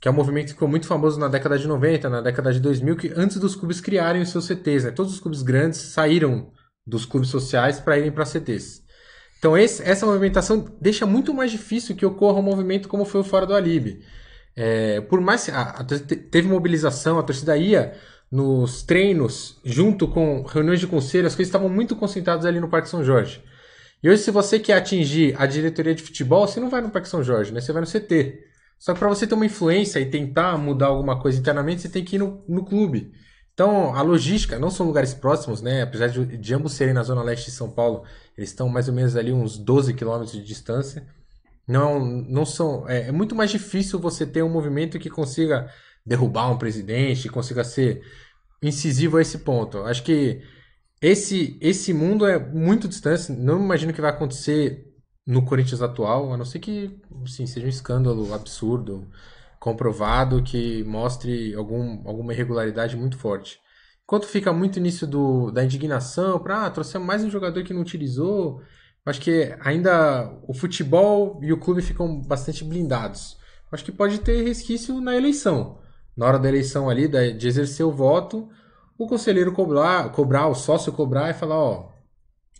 que é um movimento que ficou muito famoso na década de 90, na década de 2000, que antes dos clubes criarem os seus CTs, né? Todos os clubes grandes saíram dos clubes sociais para irem para CTs. Então esse- essa movimentação deixa muito mais difícil que ocorra um movimento como foi o Fora do Alibi. É, por mais a, a teve mobilização, a torcida ia nos treinos, junto com reuniões de conselho, as coisas estavam muito concentradas ali no Parque São Jorge. E hoje, se você quer atingir a diretoria de futebol, você não vai no Parque São Jorge, né? Você vai no CT. Só que para você ter uma influência e tentar mudar alguma coisa internamente, você tem que ir no, no clube. Então, a logística, não são lugares próximos, né? Apesar de, de ambos serem na zona leste de São Paulo, eles estão mais ou menos ali uns 12 quilômetros de distância. Não, não são. É, é muito mais difícil você ter um movimento que consiga derrubar um presidente, consiga ser incisivo a esse ponto. Acho que esse, esse mundo é muito distante. Não imagino que vai acontecer no Corinthians atual, a não ser que assim, seja um escândalo absurdo, comprovado, que mostre algum, alguma irregularidade muito forte. Enquanto fica muito início do, da indignação, para ah, trouxemos mais um jogador que não utilizou, acho que ainda o futebol e o clube ficam bastante blindados. Acho que pode ter resquício na eleição. Na hora da eleição ali, de exercer o voto, o conselheiro cobrar, cobrar, o sócio cobrar e falar, ó,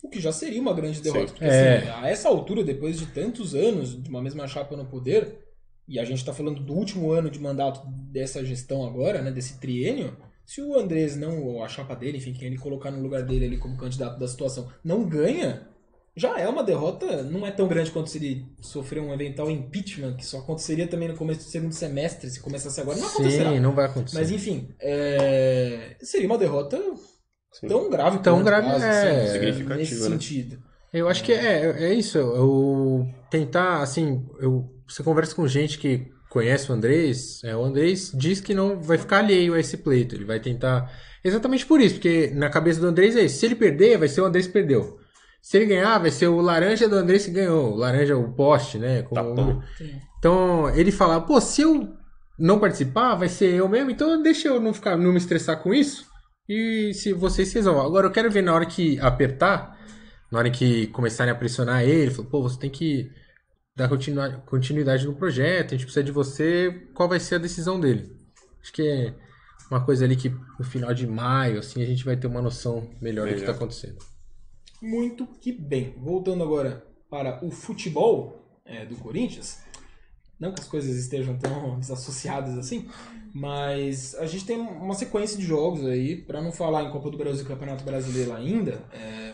O que já seria uma grande derrota. Porque, É. assim, a essa altura, depois de tantos anos de uma mesma chapa no poder, e a gente está falando do último ano de mandato dessa gestão agora, né, desse triênio, se o Andrés não, ou a chapa dele, enfim, quem ele colocar no lugar dele ali como candidato da situação, não ganha, já é uma derrota, não é tão grande quanto se ele sofrer um eventual impeachment, que só aconteceria também no começo do segundo semestre, se começasse agora, não acontecerá. sim, não vai acontecer. Mas enfim, é, seria uma derrota Sim. tão grave Tão grave, quase, é. assim, Significativa, nesse né? sentido. Eu acho que é, é isso. Eu tentar, assim, eu, você conversa com gente que conhece o Andrés, é, o Andrés diz que não vai ficar alheio a esse pleito. Ele vai tentar Exatamente por isso, porque na cabeça do Andrés é isso. Se ele perder, vai ser o Andrés que perdeu. Se ele ganhar, vai ser o laranja do Andrés que ganhou. O laranja, o poste, né? Como- Tá bom. Então, ele fala, pô, se eu não participar, vai ser eu mesmo, então deixa eu não ficar, não me estressar com isso. E se vocês se resolvam. Agora eu quero ver na hora que apertar, na hora que começarem a pressionar ele, falar, pô, você tem que dar continuidade no projeto, a gente precisa de você, qual vai ser a decisão dele. Acho que é uma coisa ali que no final de maio, assim, a gente vai ter uma noção melhor, do que Melhor. está acontecendo. Muito que bem. Voltando agora para o futebol é, do Corinthians. Não que as coisas estejam tão desassociadas assim, mas a gente tem uma sequência de jogos aí, para não falar em Copa do Brasil e Campeonato Brasileiro ainda. é,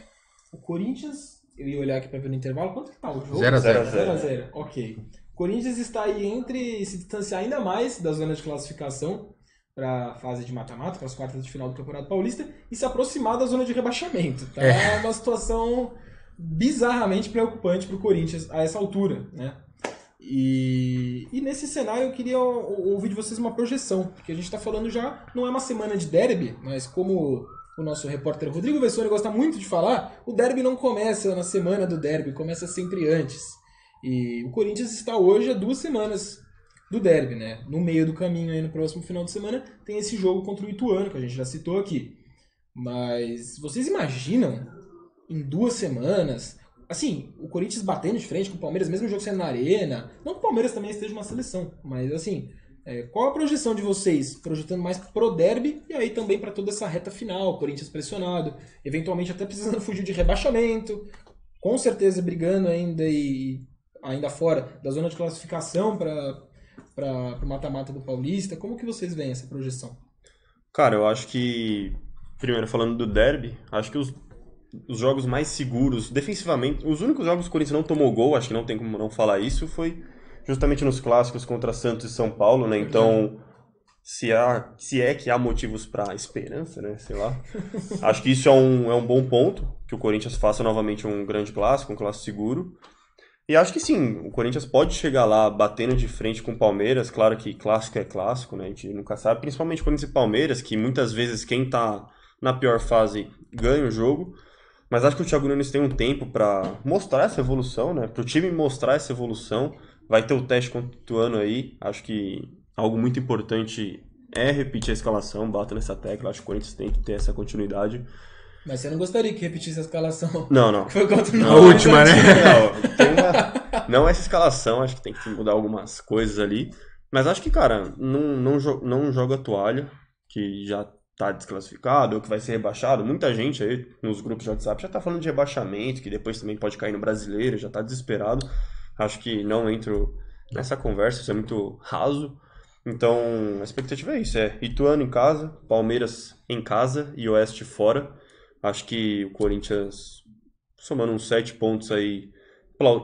o Corinthians, eu ia olhar aqui para ver no intervalo, quanto que tá o jogo? Zero a zero. 0 a 0 ok. O Corinthians está aí entre se distanciar ainda mais da zona de classificação para a fase de mata-mata, para as quartas de final do Campeonato Paulista, e se aproximar da zona de rebaixamento. Tá É. uma situação bizarramente preocupante para o Corinthians a essa altura, né? E, e nesse cenário eu queria ou- ouvir de vocês uma projeção, porque a gente está falando já, não é uma semana de derby, mas como o nosso repórter Rodrigo Vessone gosta muito de falar, o derby não começa na semana do derby, começa sempre antes. E o Corinthians está hoje a duas semanas do derby, né? No meio do caminho aí no próximo final de semana tem esse jogo contra o Ituano, que a gente já citou aqui. Mas vocês imaginam em duas semanas, assim, o Corinthians batendo de frente com o Palmeiras, mesmo jogo sendo na arena, não que o Palmeiras também esteja uma seleção, mas assim, é, qual a projeção de vocês, projetando mais pro derby e aí também para toda essa reta final, Corinthians pressionado, eventualmente até precisando fugir de rebaixamento, com certeza brigando ainda e ainda fora da zona de classificação para para o mata-mata do Paulista. Como que vocês veem essa projeção? Cara, eu acho que, primeiro falando do derby, acho que os, os jogos mais seguros, defensivamente, os únicos jogos que o Corinthians não tomou gol, acho que não tem como não falar isso, foi justamente nos clássicos contra Santos e São Paulo, né? Então, se, há, se é que há motivos para esperança, né? Sei lá. acho que isso é um, é um bom ponto, que o Corinthians faça novamente um grande clássico, um clássico seguro. E acho que sim, o Corinthians pode chegar lá batendo de frente com o Palmeiras. Claro que clássico é clássico, né? A gente nunca sabe. Principalmente Corinthians e Palmeiras, que muitas vezes quem tá na pior fase ganha o jogo. Mas acho que o Thiago Nunes tem um tempo para mostrar essa evolução, né? Pro time mostrar essa evolução. Vai ter o teste contra o aí. Acho que algo muito importante é repetir a escalação. Bato nessa tecla. Acho que o Corinthians tem que ter essa continuidade. Mas você não gostaria que repetisse a escalação Não, não. foi contra o A Náutico última, né? Não, tem uma- não essa escalação, acho que tem que mudar algumas coisas ali. Mas acho que, cara, não, não, jo- não joga toalha, que já tá desclassificado ou que vai ser rebaixado. Muita gente aí nos grupos de WhatsApp já tá falando de rebaixamento, que depois também pode cair no brasileiro, já tá desesperado. Acho que não entro nessa conversa, isso é muito raso. Então, a expectativa é isso, é Ituano em casa, Palmeiras em casa e Oeste fora. Acho que o Corinthians, somando uns sete pontos aí,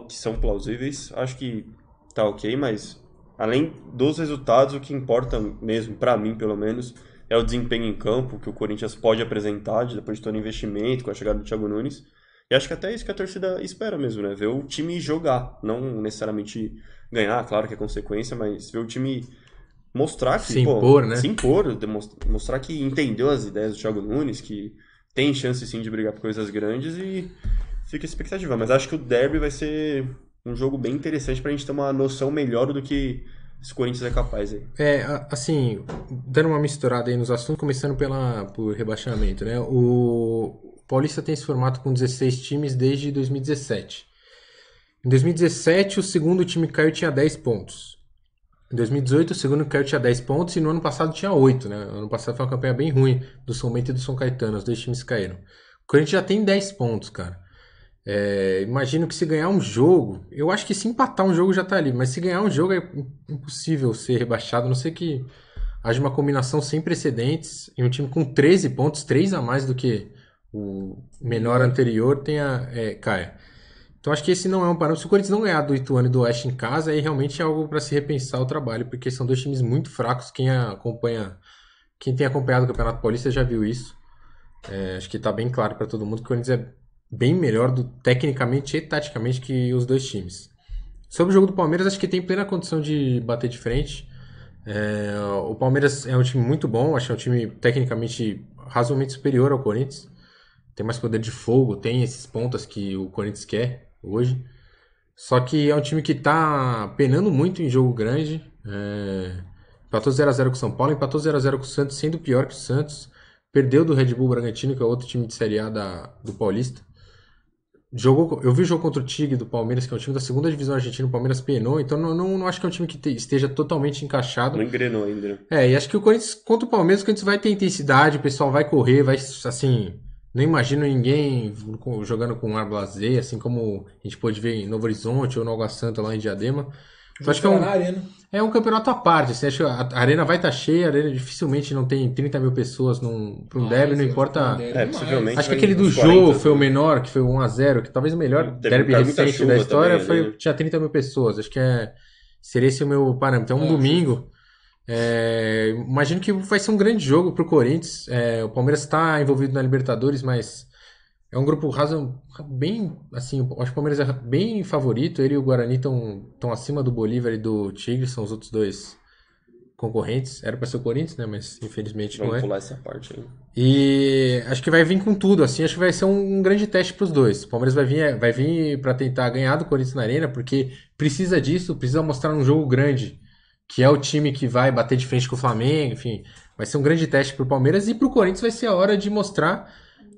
que são plausíveis, acho que tá ok, mas além dos resultados, o que importa mesmo, pra mim pelo menos, é o desempenho em campo que o Corinthians pode apresentar depois de todo o investimento, com a chegada do Thiago Nunes. E acho que até é isso que a torcida espera mesmo, né? Ver o time jogar, não necessariamente ganhar, claro que é consequência, mas ver o time mostrar que Se pô, impor, né? se impor, mostrar que entendeu as ideias do Thiago Nunes, que tem chance sim de brigar por coisas grandes e fica a expectativa. Mas acho que o derby vai ser um jogo bem interessante pra gente ter uma noção melhor do que esse Corinthians é capaz aí. É, assim, dando uma misturada aí nos assuntos, começando pela, por rebaixamento, né? O Paulista tem esse formato com 16 times desde 2017. Em 2017, o segundo time que caiu tinha 10 pontos. Em 2018, o segundo caiu tinha 10 pontos e no ano passado tinha 8, né? Ano passado foi uma campanha bem ruim do São Bento e do São Caetano, os dois times caíram. O Corinthians já tem 10 pontos, cara. É, imagino que se ganhar um jogo, eu acho que se empatar um jogo já tá ali, mas se ganhar um jogo é im- impossível ser rebaixado, a não ser que haja uma combinação sem precedentes e um time com 13 pontos, 3 a mais do que o menor anterior, tenha, é, caia. Então acho que esse não é um parâmetro. Se o Corinthians não ganhar do Ituano e do Oeste em casa, aí realmente é algo para se repensar o trabalho, porque são dois times muito fracos. Quem acompanha, quem tem acompanhado o Campeonato Paulista já viu isso. É, acho que está bem claro para todo mundo que o Corinthians é bem melhor do, tecnicamente e taticamente que os dois times. Sobre o jogo do Palmeiras, acho que tem plena condição de bater de frente. É, o Palmeiras é um time muito bom, acho que é um time tecnicamente razoavelmente superior ao Corinthians. Tem mais poder de fogo, tem esses pontas que o Corinthians quer hoje. Só que é um time que tá penando muito em jogo grande. É... Empatou 0x0 com o São Paulo, empatou 0x0 com o Santos, sendo pior que o Santos. Perdeu do Red Bull Bragantino, que é outro time de Série A da, do Paulista. Jogou, eu vi o jogo contra o Tigre do Palmeiras, que é um time da segunda divisão argentina, o Palmeiras penou, então não, não, não acho que é um time que te- esteja totalmente encaixado. Não engrenou ainda. né? É, e acho que o Corinthians, contra o Palmeiras, o Corinthians vai ter intensidade, o pessoal vai correr, vai, assim, não imagino ninguém jogando com ar blazer, assim como a gente pôde ver em Novo Horizonte ou no Água Santa lá em Diadema. Eu acho que é um, na arena. é um campeonato à parte, assim, acho que a arena vai estar cheia, a arena dificilmente não tem 30 mil pessoas num, pra um derby, não importa... É, possivelmente. Acho que aquele do Jô 40, foi o menor, que foi o 1x0, que talvez o melhor derby muita recente da história, também, foi, né? tinha 30 mil pessoas. Acho que é, seria esse o meu parâmetro. É um É, domingo. É, imagino que vai ser um grande jogo pro Corinthians. É, o Palmeiras está envolvido na Libertadores, mas é um grupo razo, bem, assim, acho que o Palmeiras é bem favorito. Ele e o Guarani estão acima do Bolívar e do Tigre, são os outros dois concorrentes. Era para ser o Corinthians, né? Mas infelizmente não Vamos é. pular essa parte aí. E acho que vai vir com tudo, assim, acho que vai ser um, um grande teste para os dois. O Palmeiras vai vir, vai vir para tentar ganhar do Corinthians na Arena, porque precisa disso, precisa mostrar um jogo grande, que é o time que vai bater de frente com o Flamengo, enfim, vai ser um grande teste para o Palmeiras e para o Corinthians vai ser a hora de mostrar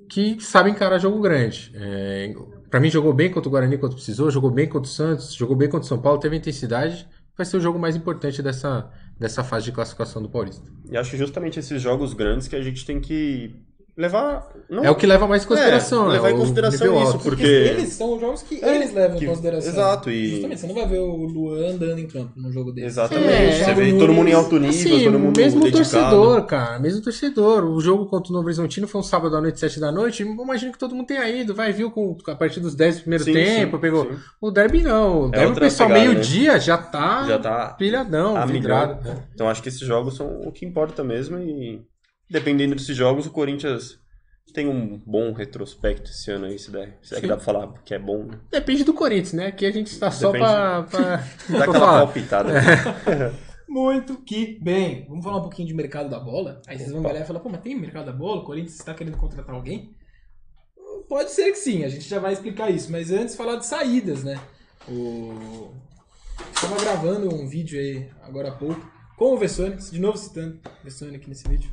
que sabe encarar jogo grande. É, para mim jogou bem contra o Guarani quando precisou, jogou bem contra o Santos, jogou bem contra o São Paulo, teve intensidade. Vai ser o jogo mais importante dessa, dessa fase de classificação do Paulista. E acho justamente esses jogos grandes que a gente tem que levar. Não É o que leva mais em consideração, É, né? levar em consideração isso, alto. porque- eles são os jogos que É, eles levam que- em consideração. exato, e- Justamente, você não vai ver o Luan andando em campo num jogo desse. Exatamente. É, Você vê todo mundo em alto nível, Assim, todo mundo mesmo dedicado. torcedor, cara, mesmo torcedor. O jogo contra o Novo Horizontino foi um sábado à noite, sete da noite. Imagino que todo mundo tenha ido, vai, viu com, a partir dos 10 do primeiro Sim, tempo, sim, pegou. sim. O derby não. O derby o pessoal meio-dia já tá, Já tá pilhadão, vidrado. né? Então acho que esses jogos são o que importa mesmo e dependendo desses jogos, o Corinthians tem um bom retrospecto esse ano aí, se der. Se é que dá pra falar que é bom, né? Depende do Corinthians, né? Aqui a gente está só Depende. pra, pra, Dá aquela palpitada. Muito que bem. Vamos falar um pouquinho de mercado da bola? Aí vocês vão olhar e falar, pô, mas tem mercado da bola? O Corinthians está querendo contratar alguém? Pode ser que sim, a gente já vai explicar isso. Mas antes falar de saídas, né? O... Estava gravando um vídeo aí, agora há pouco, com o Vessone, de novo citando o Vessone aqui nesse vídeo.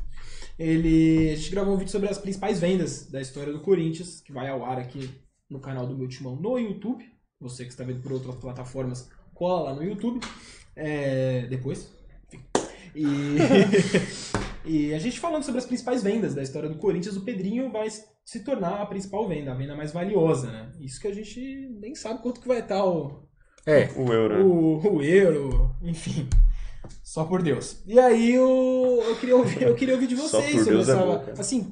Ele... A gente gravou um vídeo sobre as principais vendas da história do Corinthians, que vai ao ar aqui no canal do meu timão no YouTube. Você que está vendo por outras plataformas, cola lá no YouTube. É, depois. Enfim. E, e a gente falando sobre as principais vendas da história do Corinthians, o Pedrinho vai se tornar a principal venda, a venda mais valiosa, né? Isso que a gente nem sabe quanto que vai estar o, É, O euro. né? o, o euro, enfim. Só por Deus. E aí eu, eu, queria, ouvir, eu queria ouvir de Só vocês sobre Deus é essa. cara. assim,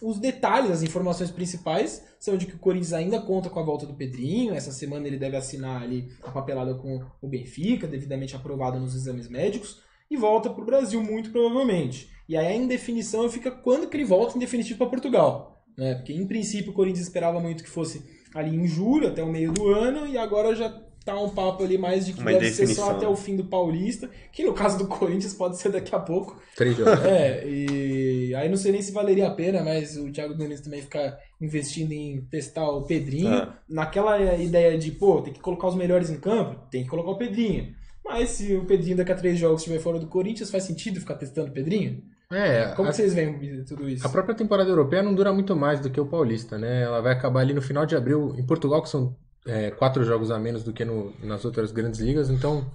os detalhes, as informações principais são de que o Corinthians ainda conta com a volta do Pedrinho. Essa semana ele deve assinar ali a papelada com o Benfica, devidamente aprovado nos exames médicos, e volta para o Brasil, muito provavelmente. E aí a indefinição fica quando que ele volta em definitivo para Portugal. Né? Porque em princípio o Corinthians esperava muito que fosse ali em julho, até o meio do ano, e agora já tá um papo ali mais de que Uma deve ser só até o fim do Paulista, que no caso do Corinthians pode ser daqui a pouco. três jogos. É, e aí não sei nem se valeria a pena, mas o Thiago Nunes também ficar investindo em testar o Pedrinho. É. Naquela ideia de, pô, tem que colocar os melhores em campo, tem que colocar o Pedrinho. Mas se o Pedrinho daqui a três jogos estiver fora do Corinthians, faz sentido ficar testando o Pedrinho? É, Como a, vocês veem tudo isso? a própria temporada europeia não dura muito mais do que o Paulista, né? Ela vai acabar ali no final de abril, em Portugal, que são é, quatro jogos a menos do que no- nas outras grandes ligas, então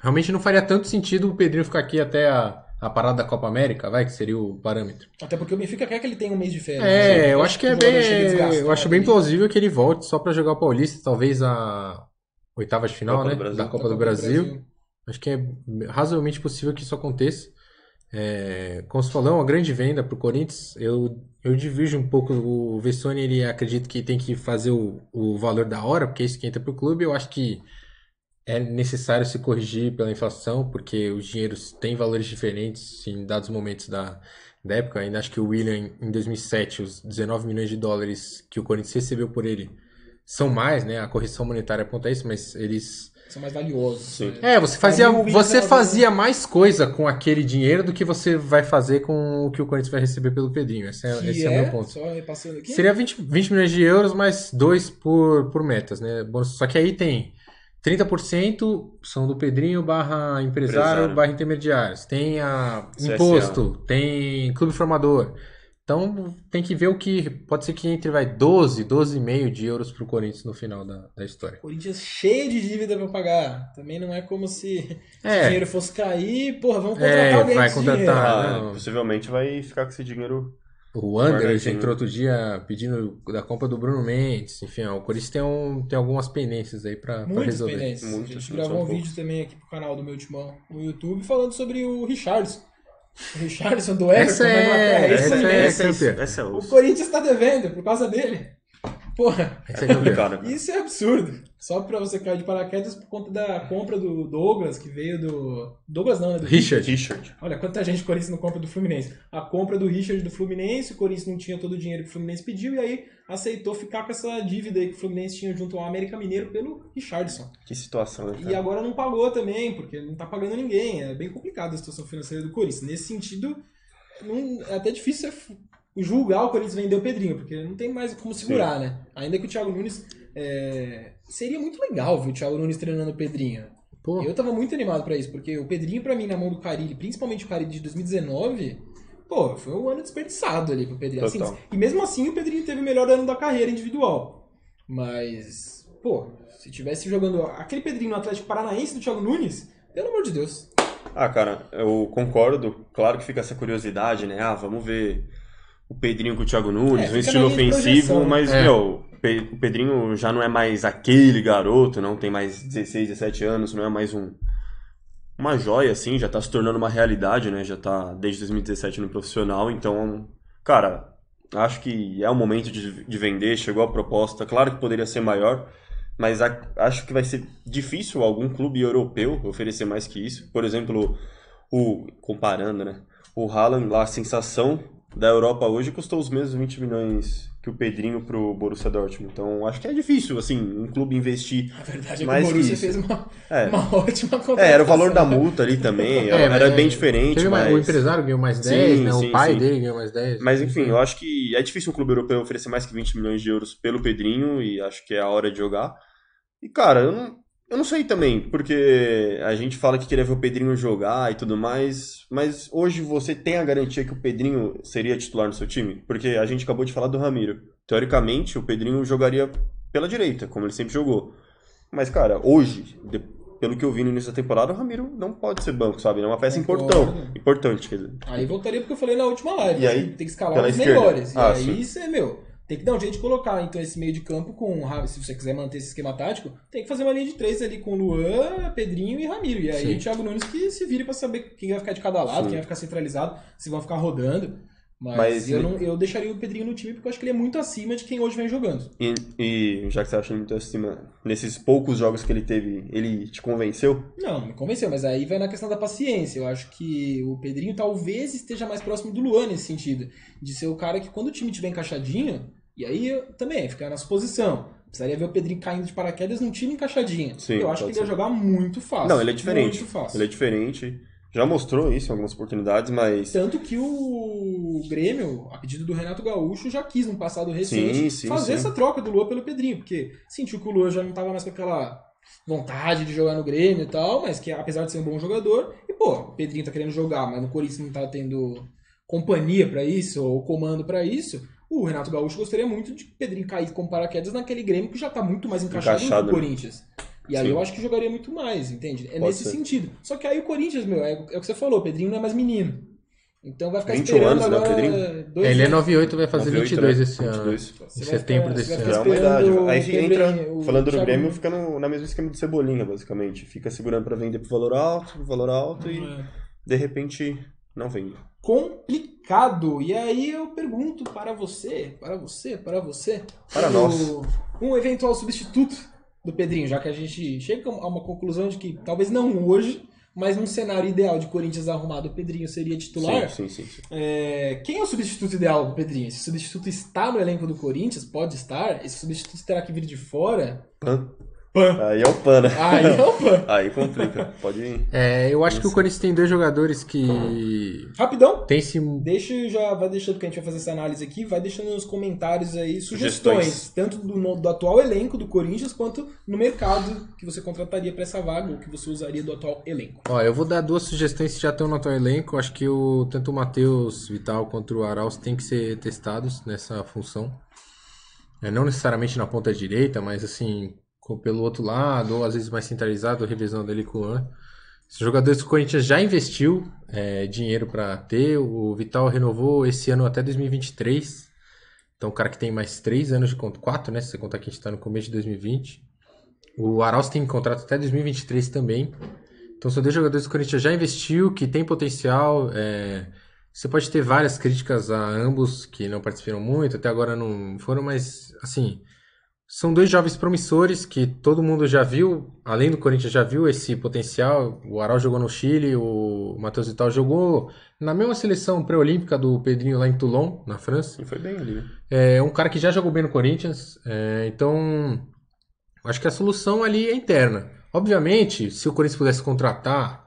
realmente não faria tanto sentido o Pedrinho ficar aqui até a, a parada da Copa América, vai, que seria o parâmetro. Até porque o Benfica quer que ele tenha um mês de férias. É, né? eu acho que é jogador chegue bem. Eu acho bem plausível que ele volte só pra jogar o Paulista, talvez a oitava de final, Copa né? do Brasil. Da Copa Da do Brasil. Acho que é razoavelmente possível que isso aconteça. É, como você falou, é uma grande venda para o Corinthians. Eu, eu divido um pouco. O Vessone ele acredita que tem que fazer o, o valor da hora, porque é isso que entra para o clube. Eu acho que é necessário se corrigir pela inflação, porque os dinheiros têm valores diferentes em dados momentos da, da época. Ainda acho que o William, em 2007, os 19 milhões de dólares que o Corinthians recebeu por ele são mais, né? A correção monetária aponta isso, mas eles São mais valiosos. Sim. né? É, você fazia, vídeo você fazia mais coisa com aquele dinheiro do que você vai fazer com o que o Corinthians vai receber pelo Pedrinho. Esse é, esse é o é, meu ponto. só repassando aqui. Seria 20, 20 milhões de euros mais 2 por, por metas, né? Só que aí tem 30% são do Pedrinho barra empresário, Empresário. barra intermediários. Tem a CSA. imposto, tem clube formador. Então tem que ver o que. Pode ser que entre vai 12, 12,5 de euros pro Corinthians no final da, da história. Corinthians cheio de dívida pra pagar. Também não é como se É. o dinheiro fosse cair, porra, vamos contratar É, alguém vai contratar. dinheiro. Ah, possivelmente vai ficar com esse dinheiro. O Guardadinho. entrou outro dia pedindo da compra do Bruno Mendes. Enfim, ó, o Corinthians tem, um, tem algumas pendências aí pra, pra Muitas resolver. pendências. Muitas, a gente gravou um vídeo poucas. também aqui pro canal do meu timão no YouTube falando sobre o Richardson. O Richardson do Everton é- Inglaterra. essa é- essa, campeã. essa é O. Corinthians tá devendo por causa dele. Porra, Essa é isso é absurdo. Só pra você cair de paraquedas por conta da compra do Douglas, que veio do. Douglas não, né? Do Richard. Richard. Olha, quanta gente o Corinthians não compra do Fluminense. A compra do Richard do Fluminense, o Corinthians não tinha todo o dinheiro que o Fluminense pediu, e aí aceitou ficar com essa dívida aí que o Fluminense tinha junto ao América Mineiro pelo Richardson. Que situação, né? E agora não pagou também, porque não tá pagando ninguém. É bem complicado a situação financeira do Corinthians. Nesse sentido, não- é até difícil você julgar o Corinthians vender o Pedrinho, porque não tem mais como segurar, né? Ainda que o Thiago Nunes. é, Seria muito legal ver o Thiago Nunes treinando o Pedrinho. Pô, Eu tava muito animado pra isso, porque o Pedrinho, pra mim, na mão do Carilli, principalmente o Carilli de 2019, pô, foi um ano desperdiçado ali pro Pedrinho. Assim, e mesmo assim, o Pedrinho teve o melhor ano da carreira individual. Mas, pô, se tivesse jogando aquele Pedrinho no Atlético Paranaense do Thiago Nunes, pelo amor de Deus. Ah, cara, eu concordo. Claro que fica essa curiosidade, né? Ah, vamos ver o Pedrinho com o Thiago Nunes, É, um estilo ofensivo, projeção, mas, É. meu, o Pedrinho já não é mais aquele garoto, não tem mais 16, 17 anos, não é mais um uma joia, assim, já tá se tornando uma realidade, né? Já tá desde 2017 no profissional, então, cara, acho que é o momento de, de vender, chegou a proposta, claro que poderia ser maior, mas a- acho que vai ser difícil algum clube europeu oferecer mais que isso. Por exemplo, o comparando, né? O Haaland lá, a sensação da Europa hoje custou os mesmos 20 milhões que o Pedrinho pro Borussia Dortmund. Então, acho que é difícil, assim, um clube investir. A verdade é que o que Borussia isso. fez uma, É. uma ótima contratação. É, era o valor da multa ali também, É, era mas- bem diferente, mas... O empresário ganhou mais 10, Sim, né? sim, o pai sim. dele ganhou mais 10. Mas enfim, eu acho que é difícil um clube europeu oferecer mais que 20 milhões de euros pelo Pedrinho e acho que é a hora de jogar. E cara, eu não, eu não sei também, porque a gente fala que queria ver o Pedrinho jogar e tudo mais, mas hoje você tem a garantia que o Pedrinho seria titular no seu time? Porque a gente acabou de falar do Ramiro. Teoricamente, o Pedrinho jogaria pela direita, como ele sempre jogou. Mas cara, hoje, pelo que eu vi no início da temporada, o Ramiro não pode ser banco, sabe? É uma peça importante, importante, quer dizer. Aí voltaria porque eu falei na última live. E assim, aí, tem que escalar os esquerda. melhores. Ah, e aí sim. você, meu, tem que dar um jeito de colocar então esse meio de campo com. Se você quiser manter esse esquema tático, tem que fazer uma linha de três ali com Luan, Pedrinho e Ramiro. E aí Sim. o Thiago Nunes que se vire pra saber quem vai ficar de cada lado, Sim. quem vai ficar centralizado, se vão ficar rodando. Mas, Mas eu, não, eu deixaria o Pedrinho no time porque eu acho que ele é muito acima de quem hoje vem jogando. E, e já que você acha muito acima, nesses poucos jogos que ele teve, ele te convenceu? Não, me convenceu, mas aí vai na questão da paciência. Eu acho que o Pedrinho talvez esteja mais próximo do Luan nesse sentido. De ser o cara que quando o time tiver encaixadinho, e aí também, ficar na suposição. Precisaria ver o Pedrinho caindo de paraquedas num time encaixadinho. Sim, eu acho que ele ia jogar muito fácil. Não, ele é diferente. Muito fácil. Ele é diferente. Já mostrou isso em algumas oportunidades, mas. Tanto que o Grêmio, a pedido do Renato Gaúcho, já quis no passado recente Sim, sim, fazer essa troca do Luan pelo Pedrinho, porque sentiu que o Luan já não tava mais com aquela vontade de jogar no Grêmio e tal, mas que apesar de ser um bom jogador, e pô, o Pedrinho tá querendo jogar, mas no Corinthians não tá tendo companhia pra isso, ou comando pra isso, o Renato Gaúcho gostaria muito de Pedrinho caísse como paraquedas naquele Grêmio que já tá muito mais encaixado, Encaixado, no né? Corinthians. E aí Sim. eu acho que jogaria muito mais, entende? É Pode nesse ser. sentido. Só que aí o Corinthians, meu, é, é o que você falou, o Pedrinho não é mais menino. Então vai ficar 21 esperando anos, né, agora Pedrinho? dois ele é anos. 98, vai fazer 98, 22 né? esse ano. 22. Você Em setembro ficar- desse ano. É uma idade. Aí Pedrinho- entra, o falando do Thiago Grêmio, fica no, na mesma esquema do Cebolinha, basicamente. Fica segurando pra vender pro valor alto, pro valor alto e É. de repente não vende. Complicado. E aí eu pergunto para você, para você, para você, Para o- nós. um eventual substituto do Pedrinho, já que a gente chega a uma conclusão de que talvez não hoje, Mas num cenário ideal de Corinthians arrumado, o Pedrinho seria titular. Sim, sim, sim. sim. É, quem é o substituto ideal do Pedrinho? Esse substituto está no elenco do Corinthians? Pode estar? Esse substituto terá que vir de fora? Pan. Pan. Aí é o pan, né? Aí, opa! Aí complica. Pode ir. É, eu acho que o Corinthians tem dois jogadores que Rapidão, tem se Deixa já, vai deixando que a gente vai fazer essa análise aqui, vai deixando nos comentários aí sugestões, Sugestões. tanto do, no- do atual elenco do Corinthians quanto no mercado que você contrataria para essa vaga ou que você usaria do atual elenco. Ó, eu vou dar duas sugestões que já estão no atual elenco. Acho que o, tanto o Matheus Vital quanto o Arauz têm que ser testados nessa função. É, não necessariamente na ponta direita, mas assim, pelo outro lado, ou às vezes mais centralizado, revisando ali com o An. Os jogadores que o Corinthians já investiu é, dinheiro para ter. O Vital renovou esse ano até 2023. Então, o cara que tem mais três anos de contrato, quatro, né? Se você contar que a gente está no começo de 2020. O Arauz tem contrato até 2023 também. Então são dois jogadores que o Corinthians já investiu, que tem potencial. é, Você pode ter várias críticas a ambos, que não participaram muito, até agora não foram, mas assim. São dois jovens promissores que todo mundo já viu, além do Corinthians já viu esse potencial. O Arauz jogou no Chile, o Matheus Vital jogou na mesma seleção pré-olímpica do Pedrinho lá em Toulon, na França. E foi bem ali? É um cara que já jogou bem no Corinthians, é, então acho que a solução ali é interna. Obviamente, se o Corinthians pudesse contratar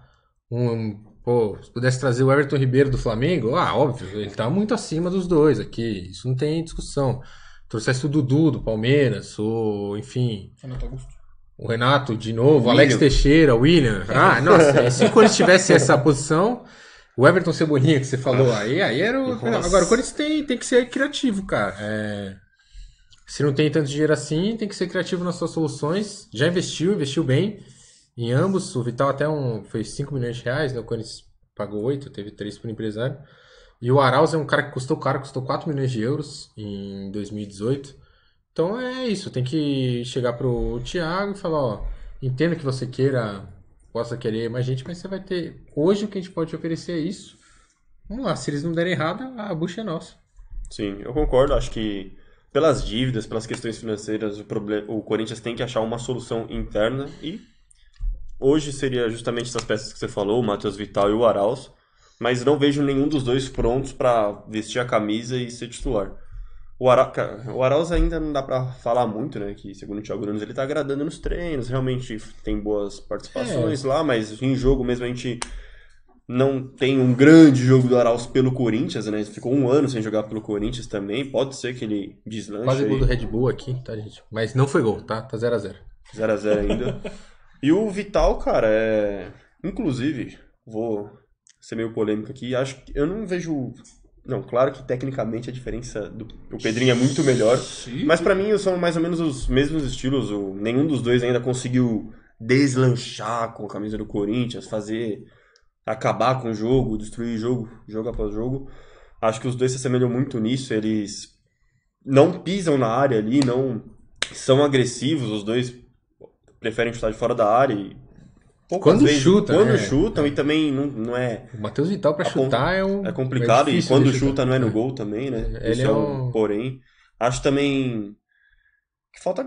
um, pô, se pudesse trazer o Everton Ribeiro do Flamengo, ah, óbvio, ele tá muito acima dos dois aqui, isso não tem discussão. Trouxesse o Dudu do Palmeiras, ou enfim, Renato Augusto. o Renato de novo, o. Alex Teixeira, o William. Ah, nossa, se o Corinthians tivesse essa posição, o Everton Cebolinha que você falou aí, aí era o. Nossa. Agora o Corinthians tem, tem que ser criativo, cara. É, Se não tem tanto dinheiro assim, tem que ser criativo nas suas soluções. Já investiu, investiu bem em ambos. O Vital até um, foi 5 milhões de reais, né? O Corinthians pagou 8, teve 3 por empresário. E o Arauz é um cara que custou caro, custou 4 milhões de euros em 2018. Então é isso, tem que chegar pro Thiago e falar, ó, entendo que você queira, possa querer mais gente, mas você vai ter. Hoje o que a gente pode te oferecer é isso. Vamos lá, se eles não derem errado, a bucha é nossa. Sim, eu concordo. Acho que pelas dívidas, pelas questões financeiras, o, proble- o Corinthians tem que achar uma solução interna e hoje seria justamente essas peças que você falou, o Matheus Vital e o Arauz, mas não vejo nenhum dos dois prontos para vestir a camisa e ser titular. O, Ara... o Arauz ainda não dá pra falar muito, né? Que segundo o Thiago Nunes ele tá agradando nos treinos, realmente tem boas participações lá, mas em jogo mesmo a gente não tem um grande jogo do Arauz pelo Corinthians, né? Ele ficou um ano sem jogar pelo Corinthians também. Pode ser que ele deslanche Quase gol do Red Bull aqui, tá, gente? Mas não foi gol, tá? Tá 0x0. 0x0 ainda. e o Vital, cara, é... Inclusive, vou ser meio polêmico aqui, acho que eu não vejo... Não, claro que tecnicamente a diferença do... O Pedrinho é muito melhor, mas pra mim são mais ou menos os mesmos estilos. O... Nenhum dos dois ainda conseguiu deslanchar com a camisa do Corinthians, fazer acabar com o jogo, destruir jogo, jogo após jogo. Acho que os dois se assemelham muito nisso. Eles não pisam na área ali, não são agressivos. Os dois preferem chutar de fora da área. E poucas Quando vezes- chuta, quando né? chutam e também não, não é O Matheus Vital pra A ponta- chutar é um. é complicado é e quando chuta chutar. não é no gol também, né? Ele Isso é é um- porém. Acho também que falta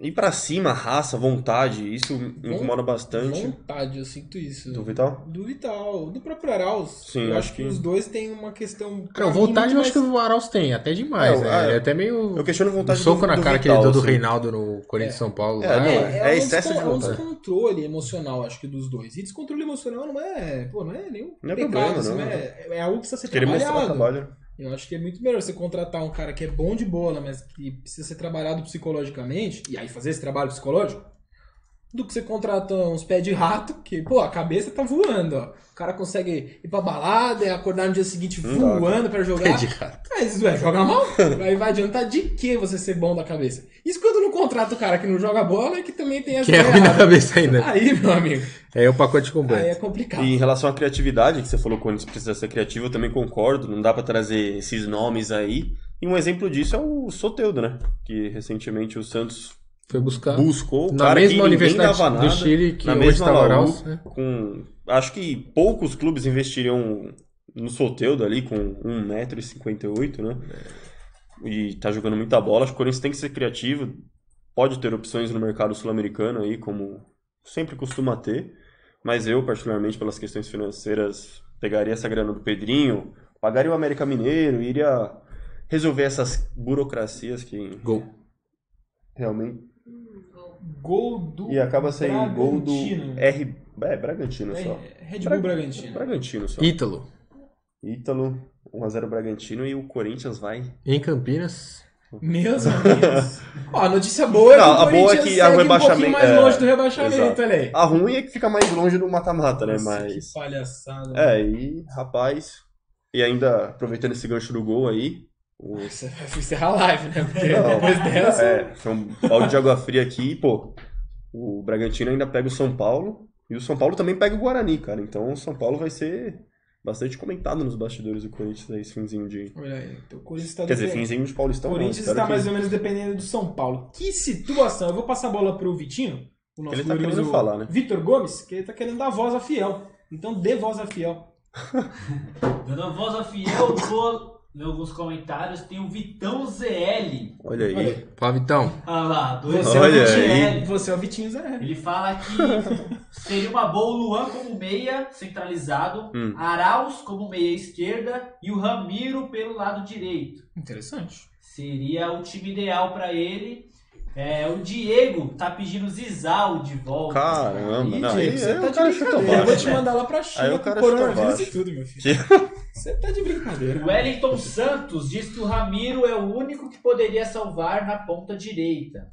ir pra cima, raça, vontade. Isso me incomoda bastante. Vontade, eu sinto isso. Do Vital? Do Vital, do próprio Arauz. Sim, eu acho acho que que- os dois têm uma questão. mim, vontade eu acho que o Arauz tem, até demais, É, né? Ele é até meio. Eu questiono a Um vontade soco do, na do cara que Vital, ele deu do assim. Reinaldo no Corinthians de São Paulo. É, lá, não, é- É, É excesso de descon- é um vontade. descontrole emocional, acho que, dos dois. E descontrole emocional não é, pô, não é nenhum Não é pecado, problema, assim, não. É, é algo que precisa ser o trabalhado. trabalho. Eu acho que é muito melhor você contratar um cara que é bom de bola, mas que precisa ser trabalhado psicologicamente, e aí fazer esse trabalho psicológico, do que você contrata uns pés de rato, que, pô, a cabeça tá voando, ó. O cara consegue ir pra balada e acordar no dia seguinte voando pra jogar. Pé de rato. Mas, ué, joga mal? Aí vai adiantar de que você ser bom da cabeça? Isso quando não contrata o cara que não joga bola e que também tem as Que é ruim na cabeça ainda. Aí, meu amigo, É o pacote aí completo. é complicado. E em relação à criatividade, que você falou que o Corinthians precisa ser criativo, eu também concordo. Não dá pra trazer esses nomes aí. E um exemplo disso é o Soteudo, né? Que recentemente o Santos Foi buscar. buscou Na mesma universidade dava nada. do Chile que na mesma tá Laú, Arauz. né? com acho que poucos clubes investiriam no Soteudo ali com 1,58m, né? E tá jogando muita bola. Acho que o Corinthians tem que ser criativo. Pode ter opções no mercado sul-americano aí, como sempre costuma ter. Mas eu, particularmente, pelas questões financeiras, pegaria essa grana do Pedrinho, pagaria o América Mineiro, iria resolver essas burocracias que Gol. realmente. Gol do. E acaba saindo gol do Bragantino. R. É, Bragantino só. É, Red Bull Bragantino. Bragantino só. Ítalo. Ítalo, 1x0 Bragantino e o Corinthians vai. Em Campinas. Meus amigos. Ó, a notícia boa é que Não, o a boa é Corinthians que segue a um rebaixamento- pouquinho mais é, longe do rebaixamento, exato. olha aí. A ruim é que fica mais longe do mata-mata, né? Mas. Que palhaçada. É, e rapaz. E ainda aproveitando esse gancho do gol aí. O... Vai encerrar a live, né? Porque Não, depois dessa. É, foi um balde de água fria aqui e, pô. O Bragantino ainda pega o São Paulo. E o São Paulo também pega o Guarani, cara. Então o São Paulo vai ser bastante comentado nos bastidores do Corinthians aí, esse finzinho de. Olha aí, então o Corinthians está Quer dizer, finzinho de Paulistão. O não, Corinthians espero está que- mais ou menos dependendo do São Paulo. Que situação! Eu vou passar a bola pro Vitinho, o nosso Ele tá querendo falar, né? Vitor Gomes, que ele tá querendo dar voz a fiel. Então dê voz a fiel. Dando a voz a fiel, vou ler alguns comentários. Tem o Vitão ZL. Olha aí. Olha aí. Fala, Vitão. Olha lá, dois Você, Olha é o aí. Vitinho, você é o Vitinho Zé. Ele fala que seria uma boa o Luan como meia centralizado, Hum. Arauz como meia esquerda e o Ramiro pelo lado direito. Interessante. Seria o time ideal pra ele. É, o Diego tá pedindo Zizal de volta. Caramba, Ih, não, Diego, aí, você aí tá o de cara chutou brincadeira. Eu vou baixo. te mandar lá pra China Aí o com cara coronavírus e baixo. tudo, meu filho. Você tá de brincadeira. O Wellington Santos diz que o Ramiro é o único que poderia salvar na ponta direita.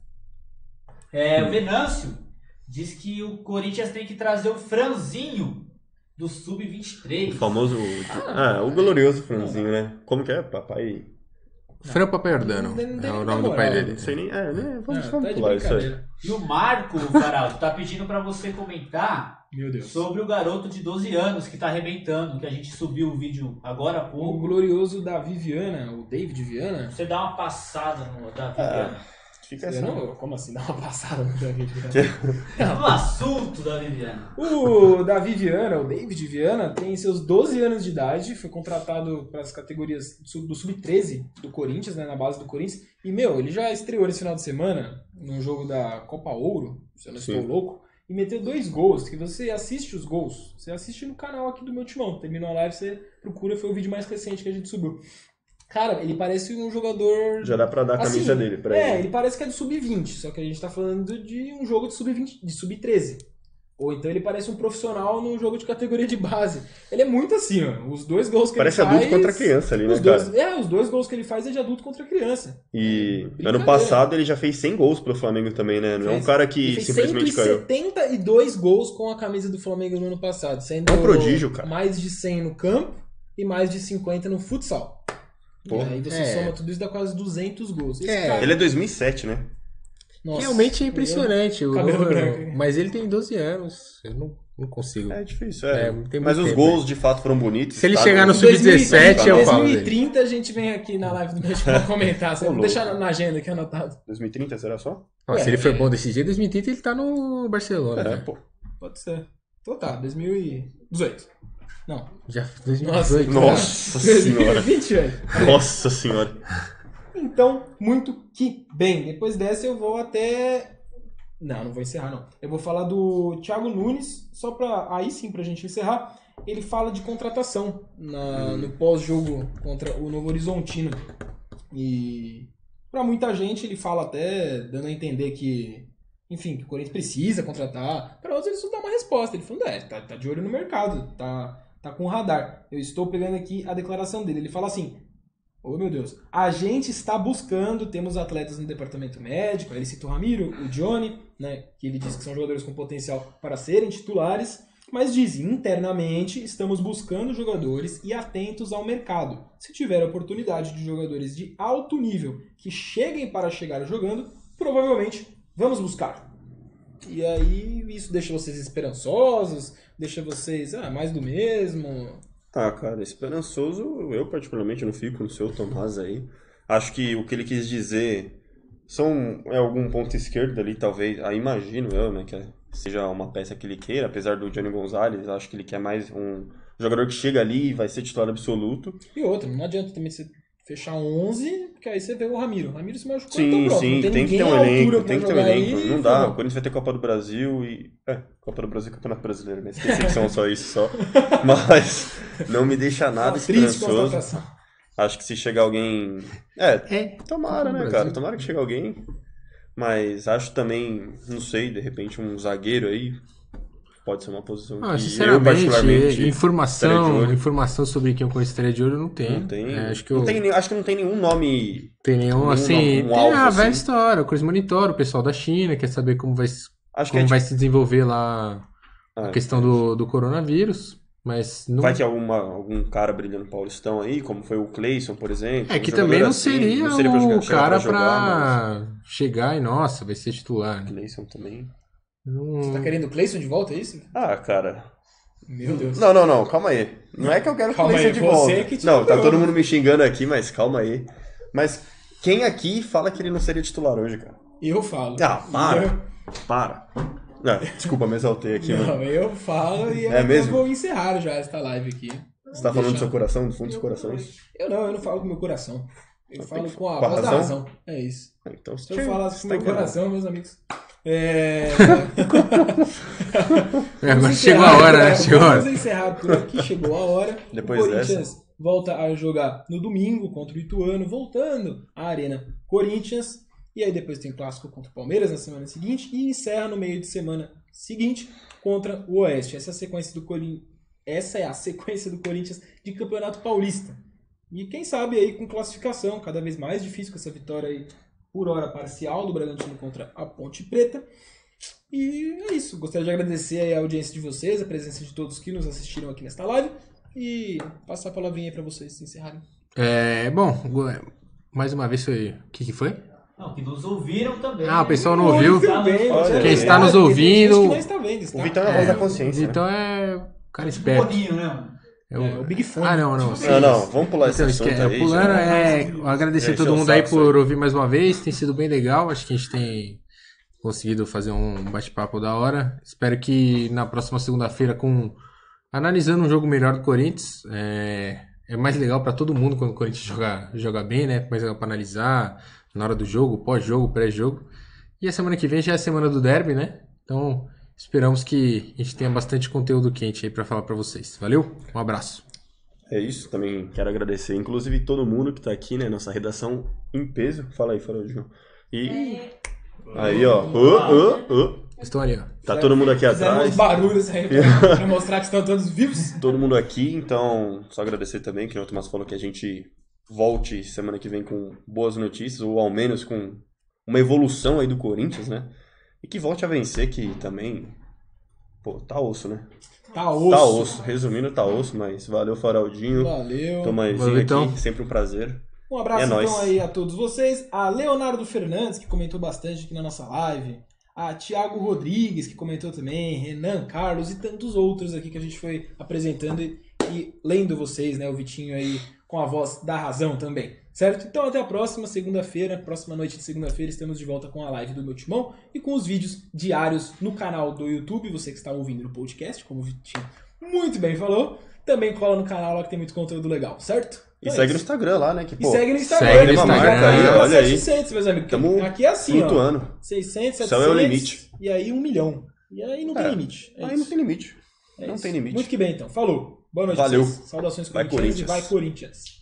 É, o Venâncio diz que o Corinthians tem que trazer o Franzinho do O Sub-23. famoso. Ah, o glorioso Franzinho, né? Como que é? Papai. Fran Papaiordano. Não não É o nome do pai dele. Não sei nem. É, né? Vamos, Ah, vamos tá de pular isso aí. E o Marco Varaldo tá pedindo pra você comentar Meu Deus. sobre o garoto de 12 anos que tá arrebentando, que a gente subiu o vídeo agora há O pouco. glorioso Davi Viana, o David Viana. Você dá uma passada no Davi Ah, Viana. Fica assim. não, como assim? Dá uma passada no Davi Viana. No assunto, Davi Viana. O Davi Viana, o David Viana, tem seus 12 anos de idade, foi contratado para as categorias sub- do Sub-13 do Corinthians, né, na base do Corinthians. E, meu, ele já estreou nesse final de semana, num jogo da Copa Ouro, se eu não Sim. estou louco, e meteu dois gols, que você assiste os gols, você assiste no canal aqui do meu timão. Terminou a live, você procura, foi o vídeo mais recente que a gente subiu. Cara, ele parece um jogador Já dá pra dar a camisa Assim, dele pra é, ele. ele parece que é do sub-20, só que a gente tá falando de um jogo de sub-20, de sub-13. Ou então ele parece um profissional num jogo de categoria de base. Ele é muito assim, ó. Os dois gols que Parece ele adulto faz. contra criança ali, né, os cara? dois, é, os dois gols que ele faz é de adulto contra criança. E Brincadeira. ano passado ele já fez 100 gols pro Flamengo também, né? Não é um Fez- cara que fez simplesmente caiu. 172 gols com a camisa do Flamengo no ano passado, sendo É um prodígio, cara. mais de 100 no campo e mais de 50 no futsal. Porra. E aí você É. soma tudo isso dá quase 200 gols. É. cara- Ele é 2007, né? Nossa, Realmente é impressionante. o Cabelo número, branco. Mas ele tem 12 anos. Eu não, não consigo. É difícil, é. É, tem Mas os tempo, gols de fato foram bonitos. Se ele tá? chegar no Em Sub-17, eu falo dele. 2030 a gente vem aqui na live do México pra comentar. Você Vou deixar na agenda aqui anotado. 2030, será só? É, se ele for é. bom desse jeito, 2030 ele tá no Barcelona. É, né? pô. Pode ser. Então tá, 2018. Não. Já Nossa, 2018. Nossa senhora. 2028. Nossa senhora. Então, muito que bem. Depois dessa eu vou até. Não, não vou encerrar, não. Eu vou falar do Thiago Nunes, só pra. Aí sim, pra gente encerrar. Ele fala de contratação na- no pós-jogo contra o Novo Horizontino. E pra muita gente ele fala até dando a entender que, enfim, que o Corinthians precisa contratar. Para outros ele só dá uma resposta. Ele falando, é, tá, tá de olho no mercado, tá, tá com o radar. Eu estou pegando aqui a declaração dele. Ele fala assim: Oh meu Deus, a gente está buscando, temos atletas no departamento médico, ele cita o Ramiro, o Johnny, né, que ele diz que são jogadores com potencial para serem titulares, mas diz, internamente, estamos buscando jogadores e atentos ao mercado. Se tiver oportunidade de jogadores de alto nível que cheguem para chegar jogando, provavelmente vamos buscar. E aí isso deixa vocês esperançosos, deixa vocês, ah, mais do mesmo. Ah, cara, esperançoso, eu particularmente não fico no seu Tomás aí. Acho que o que ele quis dizer são é algum ponto esquerdo ali, talvez. Ah, imagino eu, né, que seja uma peça que ele queira, apesar do Johnny Gonzalez, acho que ele quer mais um jogador que chega ali e vai ser titular absoluto. E outra, não adianta também você fechar 11, porque aí você vê o Ramiro. O Ramiro se machucou Sim, então pronto. sim, não tem, que ter um elenco, tem que ter um elenco. aí, não dá, o. Corinthians vai ter Copa do Brasil e. É, Copa do Brasil e Campeonato Brasileiro, né? Esqueci que são só isso só. Mas não me deixa nada triste esperançoso. Acho que se chegar alguém. É, É. tomara, né, cara? Tomara que chegue alguém. Mas acho também, não sei, de repente um zagueiro aí pode ser uma posição Ah, que sinceramente, eu particularmente informação, informação sobre quem eu conheço estaria de olho não tem. não tem. É, acho que não eu tem nem- acho que não tem nenhum nome. tem nenhum nenhum assim. um tem a velha assim. história, o Chris monitora, o pessoal da China quer saber como vai, se- Acho que como é vai se desenvolver lá Ah, a questão do, do coronavírus. Mas não. Vai ter alguma, algum cara brilhando Paulistão aí, como foi o Cleison, por exemplo. É que também não assim, seria, não seria o cara jogar, pra chegar e, nossa, vai ser titular. mas Né? Cleison também. Não- Você tá querendo o Cleison de volta, é isso? Ah, cara. Meu Deus. Não, não, não, calma aí. Não é que eu quero o Calma Cleison aí, de você volta. que te não, tá todo mundo me xingando aqui, mas calma aí. Mas quem aqui fala que ele não seria titular hoje, cara? Eu falo. Ah, para. Eu- Para. Não, desculpa, me exaltei aqui, mano. Não, eu falo e É eu mesmo? vou encerrar já esta live aqui. Você tá falando do seu coração, do fundo dos corações? Eu não, eu não falo com o meu coração. Eu falo tem que- com a com a voz da razão? razão. É isso. Então, Se eu falasse com o tá meu coração, meus amigos. É... É, mas chegou a hora, né? é, Chegou a Vamos hora. encerrar por aqui, chegou a hora. Depois o Corinthians volta a jogar no domingo contra o Ituano, voltando à Arena Corinthians. E aí depois tem clássico contra o Palmeiras na semana seguinte e encerra no meio de semana seguinte contra o Oeste. Essa é a sequência do Corin... Essa é a sequência do Corinthians de Campeonato Paulista. E quem sabe aí com classificação, cada vez mais difícil com essa vitória aí por hora parcial do Bragantino contra a Ponte Preta. E é isso. Gostaria de agradecer aí a audiência de vocês, a presença de todos que nos assistiram aqui nesta live. E passar a palavrinha aí pra vocês se encerrarem. É, bom, mais uma vez foi. O que, que foi? Não, que nos ouviram também. Ah, o né? pessoal não ouviu? Tá, aí. Quem é está nos tem gente ouvindo-? O Vitão é a voz da consciência. né? Então é. Cara Tipo esperto. Boninho, né, É o- É, o Big Fone. Ah, não, não. Não, não, vamos pular esse Então, assunto esque- aí. pulando, já. é, agradecer a todo mundo aí por ouvir mais uma vez. Tem sido bem legal. Acho que a gente tem conseguido fazer um bate-papo da hora. Espero que na próxima segunda-feira, com analisando um jogo melhor do Corinthians, é, é mais legal pra todo mundo quando o Corinthians joga, joga bem, né? Mais legal pra analisar na hora do jogo, pós-jogo, pré-jogo. E a semana que vem já é a semana do derby, né? Então esperamos que a gente tenha bastante conteúdo quente aí pra falar pra vocês. Valeu? Um abraço. É isso, também quero agradecer, inclusive, todo mundo que tá aqui, né? Nossa redação em peso. Fala aí, fala aí, João. E aí, ó. Ô, ô. Estão ali, ó. Tá todo mundo aqui Fizeram uns atrás. barulhos aí pra, pra mostrar que estão todos vivos. Todo mundo aqui, então só agradecer também, que o Tomás falou que a gente volte semana que vem com boas notícias, ou ao menos com uma evolução aí do Corinthians, né? E que volte a vencer, que também. Pô, tá osso, né? Tá osso. Tá osso. Resumindo, tá osso, mas valeu, Faraldinho. Valeu. Tomaizinho Valeu, então. aqui, sempre um prazer. Um abraço É então nóis. aí a todos vocês. A Leonardo Fernandes, que comentou bastante aqui na nossa live. A Thiago Rodrigues, que comentou também. Renan Carlos e tantos outros aqui que a gente foi apresentando e, e lendo vocês, né? O Vitinho aí com a voz da razão também. Certo? Então até a próxima segunda-feira, próxima noite de segunda-feira, estamos de volta com a live do meu timão e com os vídeos diários no canal do YouTube. Você que está ouvindo no podcast, como o Vitinho muito bem falou. Também cola no canal lá que tem muito conteúdo legal, certo? E Então é segue no isso. Instagram lá, né? Que, E pô, segue no Instagram. segue no já Instagram, tá indo pra olha aí. 700, meus amigos. Tamo Aqui é assim, ó. flutuando. 600, 700. Céu é o limite. E aí um milhão. E aí não tem É. limite. É Aí isso. não tem limite. É não isso. tem limite. Muito que bem, então. Falou. Boa noite. a Valeu. vocês. Saudações Vai, corintianas e Corinthians. vai Corinthians.